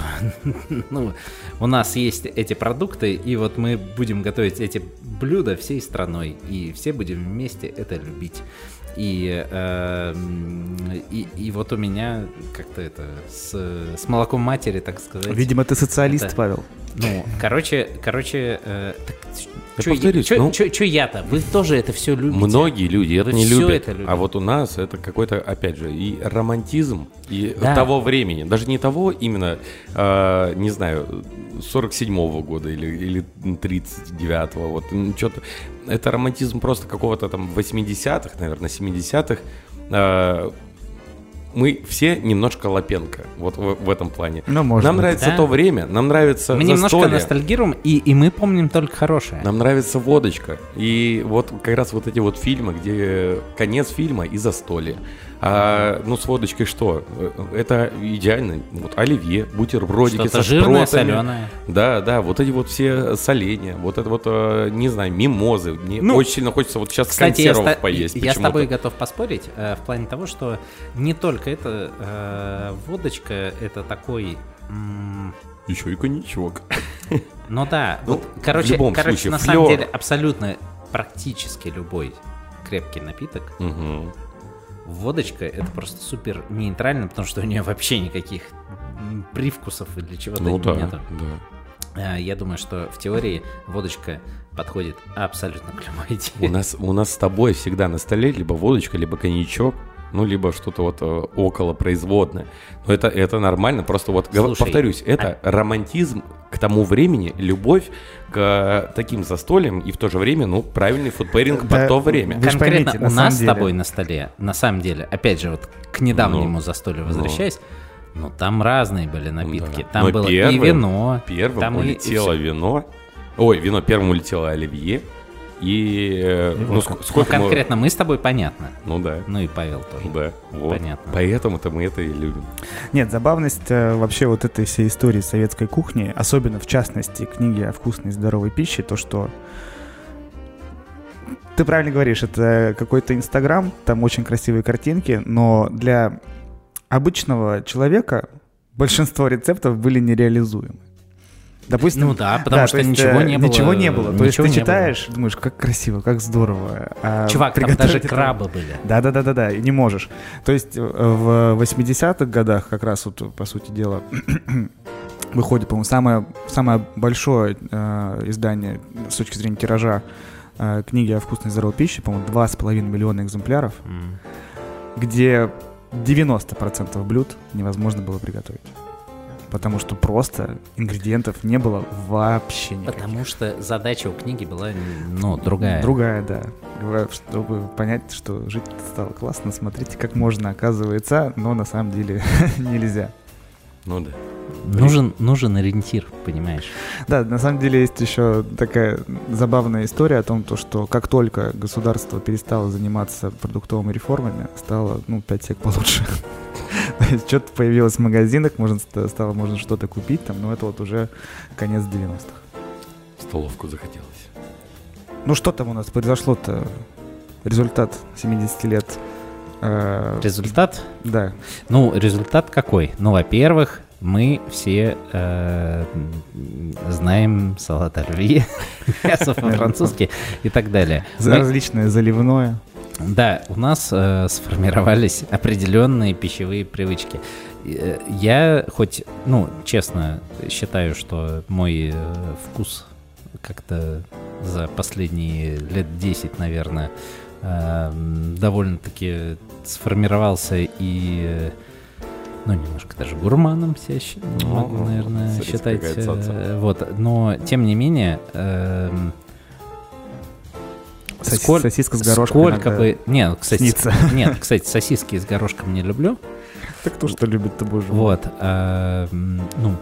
<laughs> ну, у нас есть эти продукты, и вот мы будем готовить эти блюда всей страной, и все будем вместе это любить. И, э, и, и вот у меня как-то это с, с молоком матери, так сказать. Видимо, ты социалист, это- Павел. Ну, короче, короче, э, так Чё- ну- я-то? Вы тоже это все любите. Многие люди это Вы не любят. это любите. А вот у нас это какой-то, опять же, и романтизм, и Да. того времени. Даже не того именно, э, не знаю, 47-го года или, или 39-го. Вот, что-то. Это романтизм просто какого-то там 80-х, наверное, 70-х. Э, мы все немножко Лапенко, вот в, в этом плане. Ну, может нам быть. нравится Да. то время, нам нравится Мы немножко застолье. ностальгируем, и, и мы помним только хорошее. Нам нравится водочка. И вот как раз вот эти вот фильмы, где конец фильма и застолье. А, ну, с водочкой что? Э, Это идеально. Вот оливье, бутербродики Что-то со жирное, шпротами. соленое. Да, да, вот эти вот все соленья, вот это вот, э, не знаю, мимозы. Мне Ну, очень сильно хочется вот сейчас Кстати, я, консервов ста- поесть я с тобой готов поспорить э, в плане того, что не только это э, водочка, это такой... м, Еще и коньячок. <laughs> Ну да, Ну, вот, короче, в любом короче, случае, на флёр. самом деле абсолютно практически любой крепкий напиток. Мгм. Водочка это просто супер нейтрально, потому что у нее вообще никаких привкусов или чего-то Ну да, нету. да. А, Я думаю, что в теории водочка подходит абсолютно к любой <laughs> У идее. нас, у нас с тобой всегда на столе либо водочка, либо коньячок, ну, либо что-то вот э, около производное. Но это, это нормально, просто вот, Слушай, повторюсь, это романтизм к тому времени, любовь к таким застольям и в то же время, ну, правильный фудпейринг Да, под то время. Конкретно поймите, у на нас самом с деле- тобой на столе, на самом деле, опять же, вот к недавнему Ну, застолью ну. возвращаясь, ну там разные были напитки. Да. Там Но было и первым- вино, Первым там и- и улетело всё. вино. Ой, вино первым улетело оливье. И, э, ну, Ну, сколько мы- конкретно мы с тобой понятно. Ну да. Ну и Павел тоже. Да, вот. Понятно. Поэтому-то мы это и любим. Нет, забавность э, вообще вот этой всей истории советской кухни, особенно в частности книги о вкусной и здоровой пище, то что ты правильно говоришь, это какой-то Инстаграм, там очень красивые картинки, но для обычного человека большинство рецептов были нереализуемы. Допустим, Ну да, потому то что есть, ничего э, не было. Ничего не было. То есть ты не было. читаешь, думаешь, как красиво, как здорово. а Чувак, там даже это- крабы были. Да, да, да, да, да, и не можешь. То есть э, в 80-х годах, как раз вот, по сути дела, <clears throat> выходит, по-моему, самое, самое большое э, издание с точки зрения тиража э, книги о вкусной здоровой пище, по-моему, 2,5 миллиона экземпляров, М. где 90% блюд невозможно было приготовить. Потому что просто ингредиентов не было вообще никаких. Потому что задача у книги была, ну, другая. Другая, да. Говорю, Чтобы понять, что жить стало классно, смотрите, как можно, оказывается, но на самом деле <laughs> нельзя. Ну да. Нужен, нужен ориентир, понимаешь? Да, на самом деле есть еще такая забавная история о том, то, что как только государство перестало заниматься продуктовыми реформами, стало, ну, 5 сек получше. <laughs> <laughs> Что-то появилось в магазинах, можно, ст- стало можно что-то купить там, но это вот уже конец 90-х. Столовку захотелось. Ну что там у нас произошло-то? Результат 70 лет. э, Результат? Да, Ну, результат какой? Ну, во-первых, мы все э, знаем салат оливье, <laughs> мясо <laughs> по-французски и так далее. различное заливное. Да, у нас э, сформировались <laughs> определенные пищевые привычки. Э, Я хоть, ну, честно, считаю, что мой э, вкус как-то за последние лет 10, наверное, э, довольно-таки сформировался и, э, ну, немножко даже гурманом себя щ- Ну, могу, наверное, смотрите, считать. э, Вот, но, тем не менее, эм, Сос- сколь- Сосиска с горошком. Сколько бы... Нет, кстати, снится. <laughs> нет, кстати, сосиски с горошком не люблю. Так кто что любит, то боже. Вот. а, ну,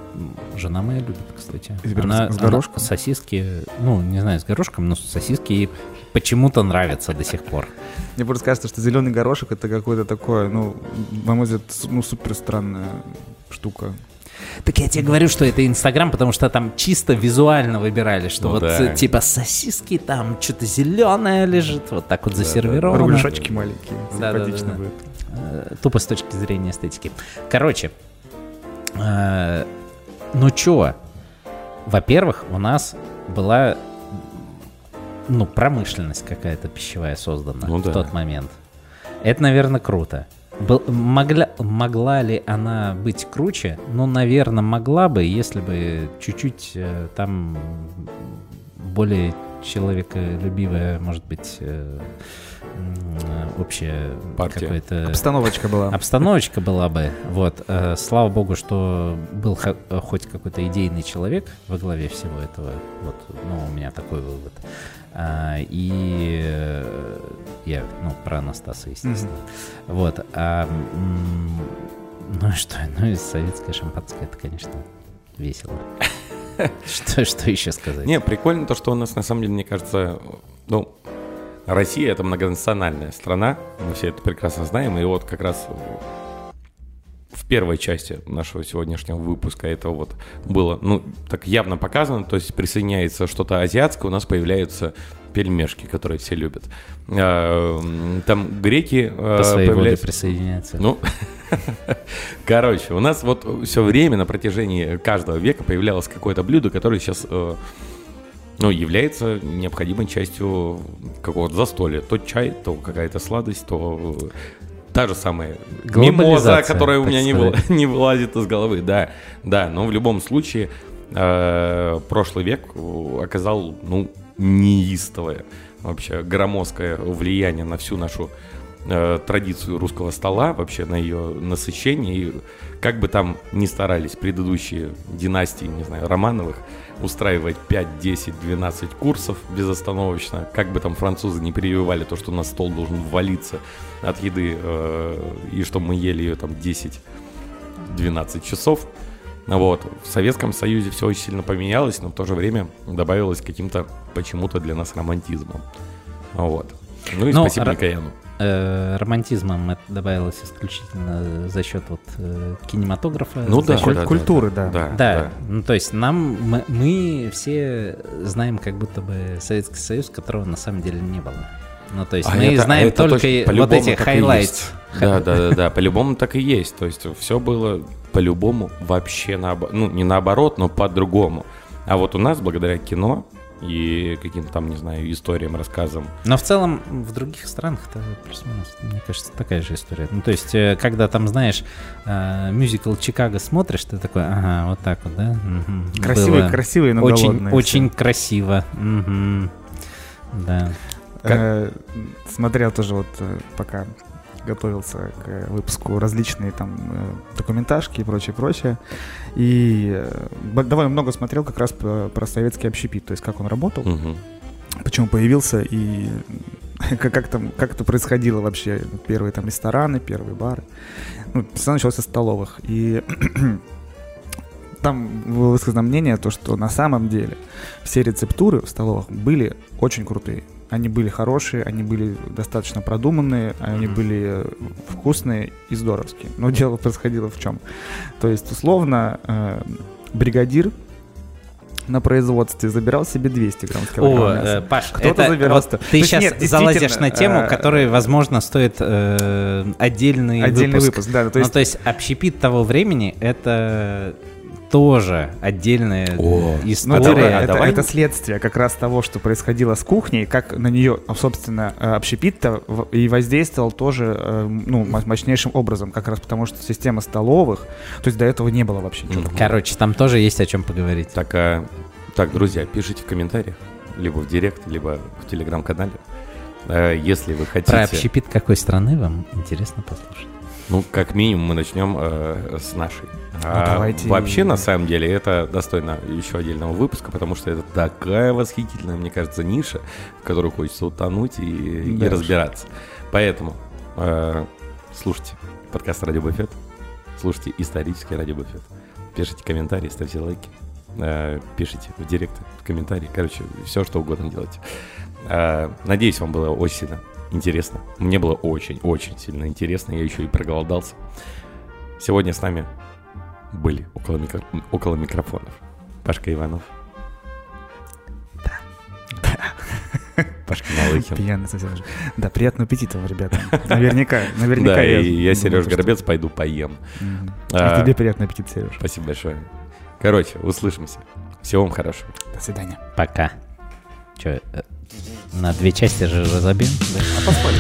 жена моя любит, кстати. Она- с она горошком? сосиски, ну, не знаю, с горошком, но сосиски ей почему-то нравятся до сих пор. Мне просто кажется, что зеленый горошек это какое-то такое, ну, на мой взгляд, ну, супер странная штука. Так я тебе говорю, что это Инстаграм, потому что там чисто визуально выбирали, что Ну вот да. э, типа сосиски там что-то зеленое лежит, вот так вот засервировано. Рубешочки маленькие, Да, да, симпатично да, да. будет. Э, Тупо с точки зрения эстетики. Короче, э, ну чё, во-первых, у нас была ну, промышленность какая-то пищевая создана Ну в да. тот момент. Это, наверное, круто. Был, могла, могла ли она быть круче? Ну, наверное, могла бы, если бы чуть-чуть э, там более человеколюбивая, может быть, э, общая Партия. какая-то Обстановочка была. обстановочка была бы. Вот. э, слава богу, что был хо- хоть какой-то идейный человек во главе всего этого. Вот, ну, у меня такой вывод. А, и э, я, ну, про Анастаса, естественно. Вот. а, ну и что? <laughs> Ну и советское шампанское, это, конечно, весело. <laughs> Что, что еще сказать? Не, прикольно то, что у нас на самом деле, мне кажется, ну, Россия это многонациональная страна, мы все это прекрасно знаем, и вот как раз в первой части нашего сегодняшнего выпуска это вот было, ну, так явно показано, то есть присоединяется что-то азиатское, у нас появляются пельмешки, которые все любят. А, Там греки э, По своей воле появляются... присоединяется. Ну, <laughs> короче, у нас вот все время на протяжении каждого века появлялось какое-то блюдо, которое сейчас, э, ну, является необходимой частью какого-то застолья. То чай, то какая-то сладость, то э, та же самая мимоза, которая у меня не, выла- <laughs> не вылазит из головы. Да, да, но в любом случае э, прошлый век э, оказал, ну, неистовое, вообще громоздкое влияние на всю нашу э, традицию русского стола, вообще на ее насыщение. И как бы там ни старались предыдущие династии, не знаю, Романовых, устраивать 5, 10, 12 курсов безостановочно, как бы там французы не прививали то, что на стол должен валиться от еды, э, и что мы ели ее там 10-12 часов. Вот. В Советском Союзе все очень сильно поменялось, но в то же время добавилось каким-то почему-то для нас романтизмом. Вот. Ну и Ну, спасибо Никояну. Э, романтизмом это добавилось исключительно за счет вот э, кинематографа. Ну за да, счет- да, да, культуры, да. Да, Да, ну то есть нам, мы, мы все знаем как будто бы Советский Союз, которого на самом деле не было. Ну, то есть А мы это- знаем это только точно, вот эти есть. Да, да, да, да, по-любому так и есть. То есть все было по-любому вообще наоборот. Ну, не наоборот, но по-другому. А вот у нас, благодаря кино и каким-то там, не знаю, историям, рассказам, Но в целом в других странах это плюс-минус, мне кажется, такая же история. Ну, то есть, э, когда там, знаешь, э, мюзикл Чикаго смотришь, ты такой, ага, вот так вот, да? Мгм. Красивые, Было красивые, но Очень, голодные все. очень красиво. Мгм. Да. Э, Смотрел тоже вот э, пока готовился к выпуску различные там э, документажки и прочее, прочее. И э, довольно много смотрел как раз про, советский общепит, то есть как он работал, мгм. почему появился и <laughs> как, как там как это происходило вообще первые там рестораны, первые бары. Ну, все началось со столовых и <clears throat> там было высказано мнение то, что на самом деле все рецептуры в столовых были очень крутые. Они были хорошие, они были достаточно продуманные, они были э, вкусные и здоровские. Но дело происходило в чем? То есть, условно, э, бригадир на производстве забирал себе 200 грамм с О, килограмма мяса. э, Паш, Кто-то это забирался. вот ты сейчас нет, залазишь на тему, э, которая, возможно, стоит э, отдельный, Отдельный выпуск. выпуск, да. То Ну, есть то есть общепит того времени — это тоже отдельная О, Ну, история. давай, а это, давай- это следствие как раз того, что происходило с кухней, как на нее, собственно, э, общепит-то и воздействовал тоже э, ну, мо- мощнейшим образом, как раз потому, что система столовых, то есть до этого не было вообще ничего. Короче, там тоже есть о чем поговорить. Так, а, так, друзья, пишите в комментариях, либо в директ, либо в телеграм-канале, если вы хотите. Про общепит какой страны вам интересно послушать? Ну, как минимум, мы начнем э, с нашей. А давайте- Вообще, на самом деле, это достойно еще отдельного выпуска, потому что это такая восхитительная, мне кажется, ниша, в которую хочется утонуть и, и Да разбираться. Поэтому э, слушайте подкаст «Радио Буфет», слушайте исторический «Радио Буфет», пишите комментарии, ставьте лайки, э, пишите в директ, в комментарии, короче, все, что угодно делайте. Э, надеюсь, вам было очень сильно интересно. Мне было очень-очень сильно интересно. Я еще и проголодался. Сегодня с нами были около, микро- около микрофонов Пашка Иванов. <laughs> Пашка Малыхин. Пьяный совсем же. Да, приятного аппетита вам, ребята. Наверняка, <laughs> наверняка. Да, и я, Сереж Горобец, пойду поем. А, И тебе приятный аппетит, Сереж. Спасибо большое. Короче, услышимся. Всего вам хорошего. До свидания. Пока. Че, на две части же разобьем? да? А поспали.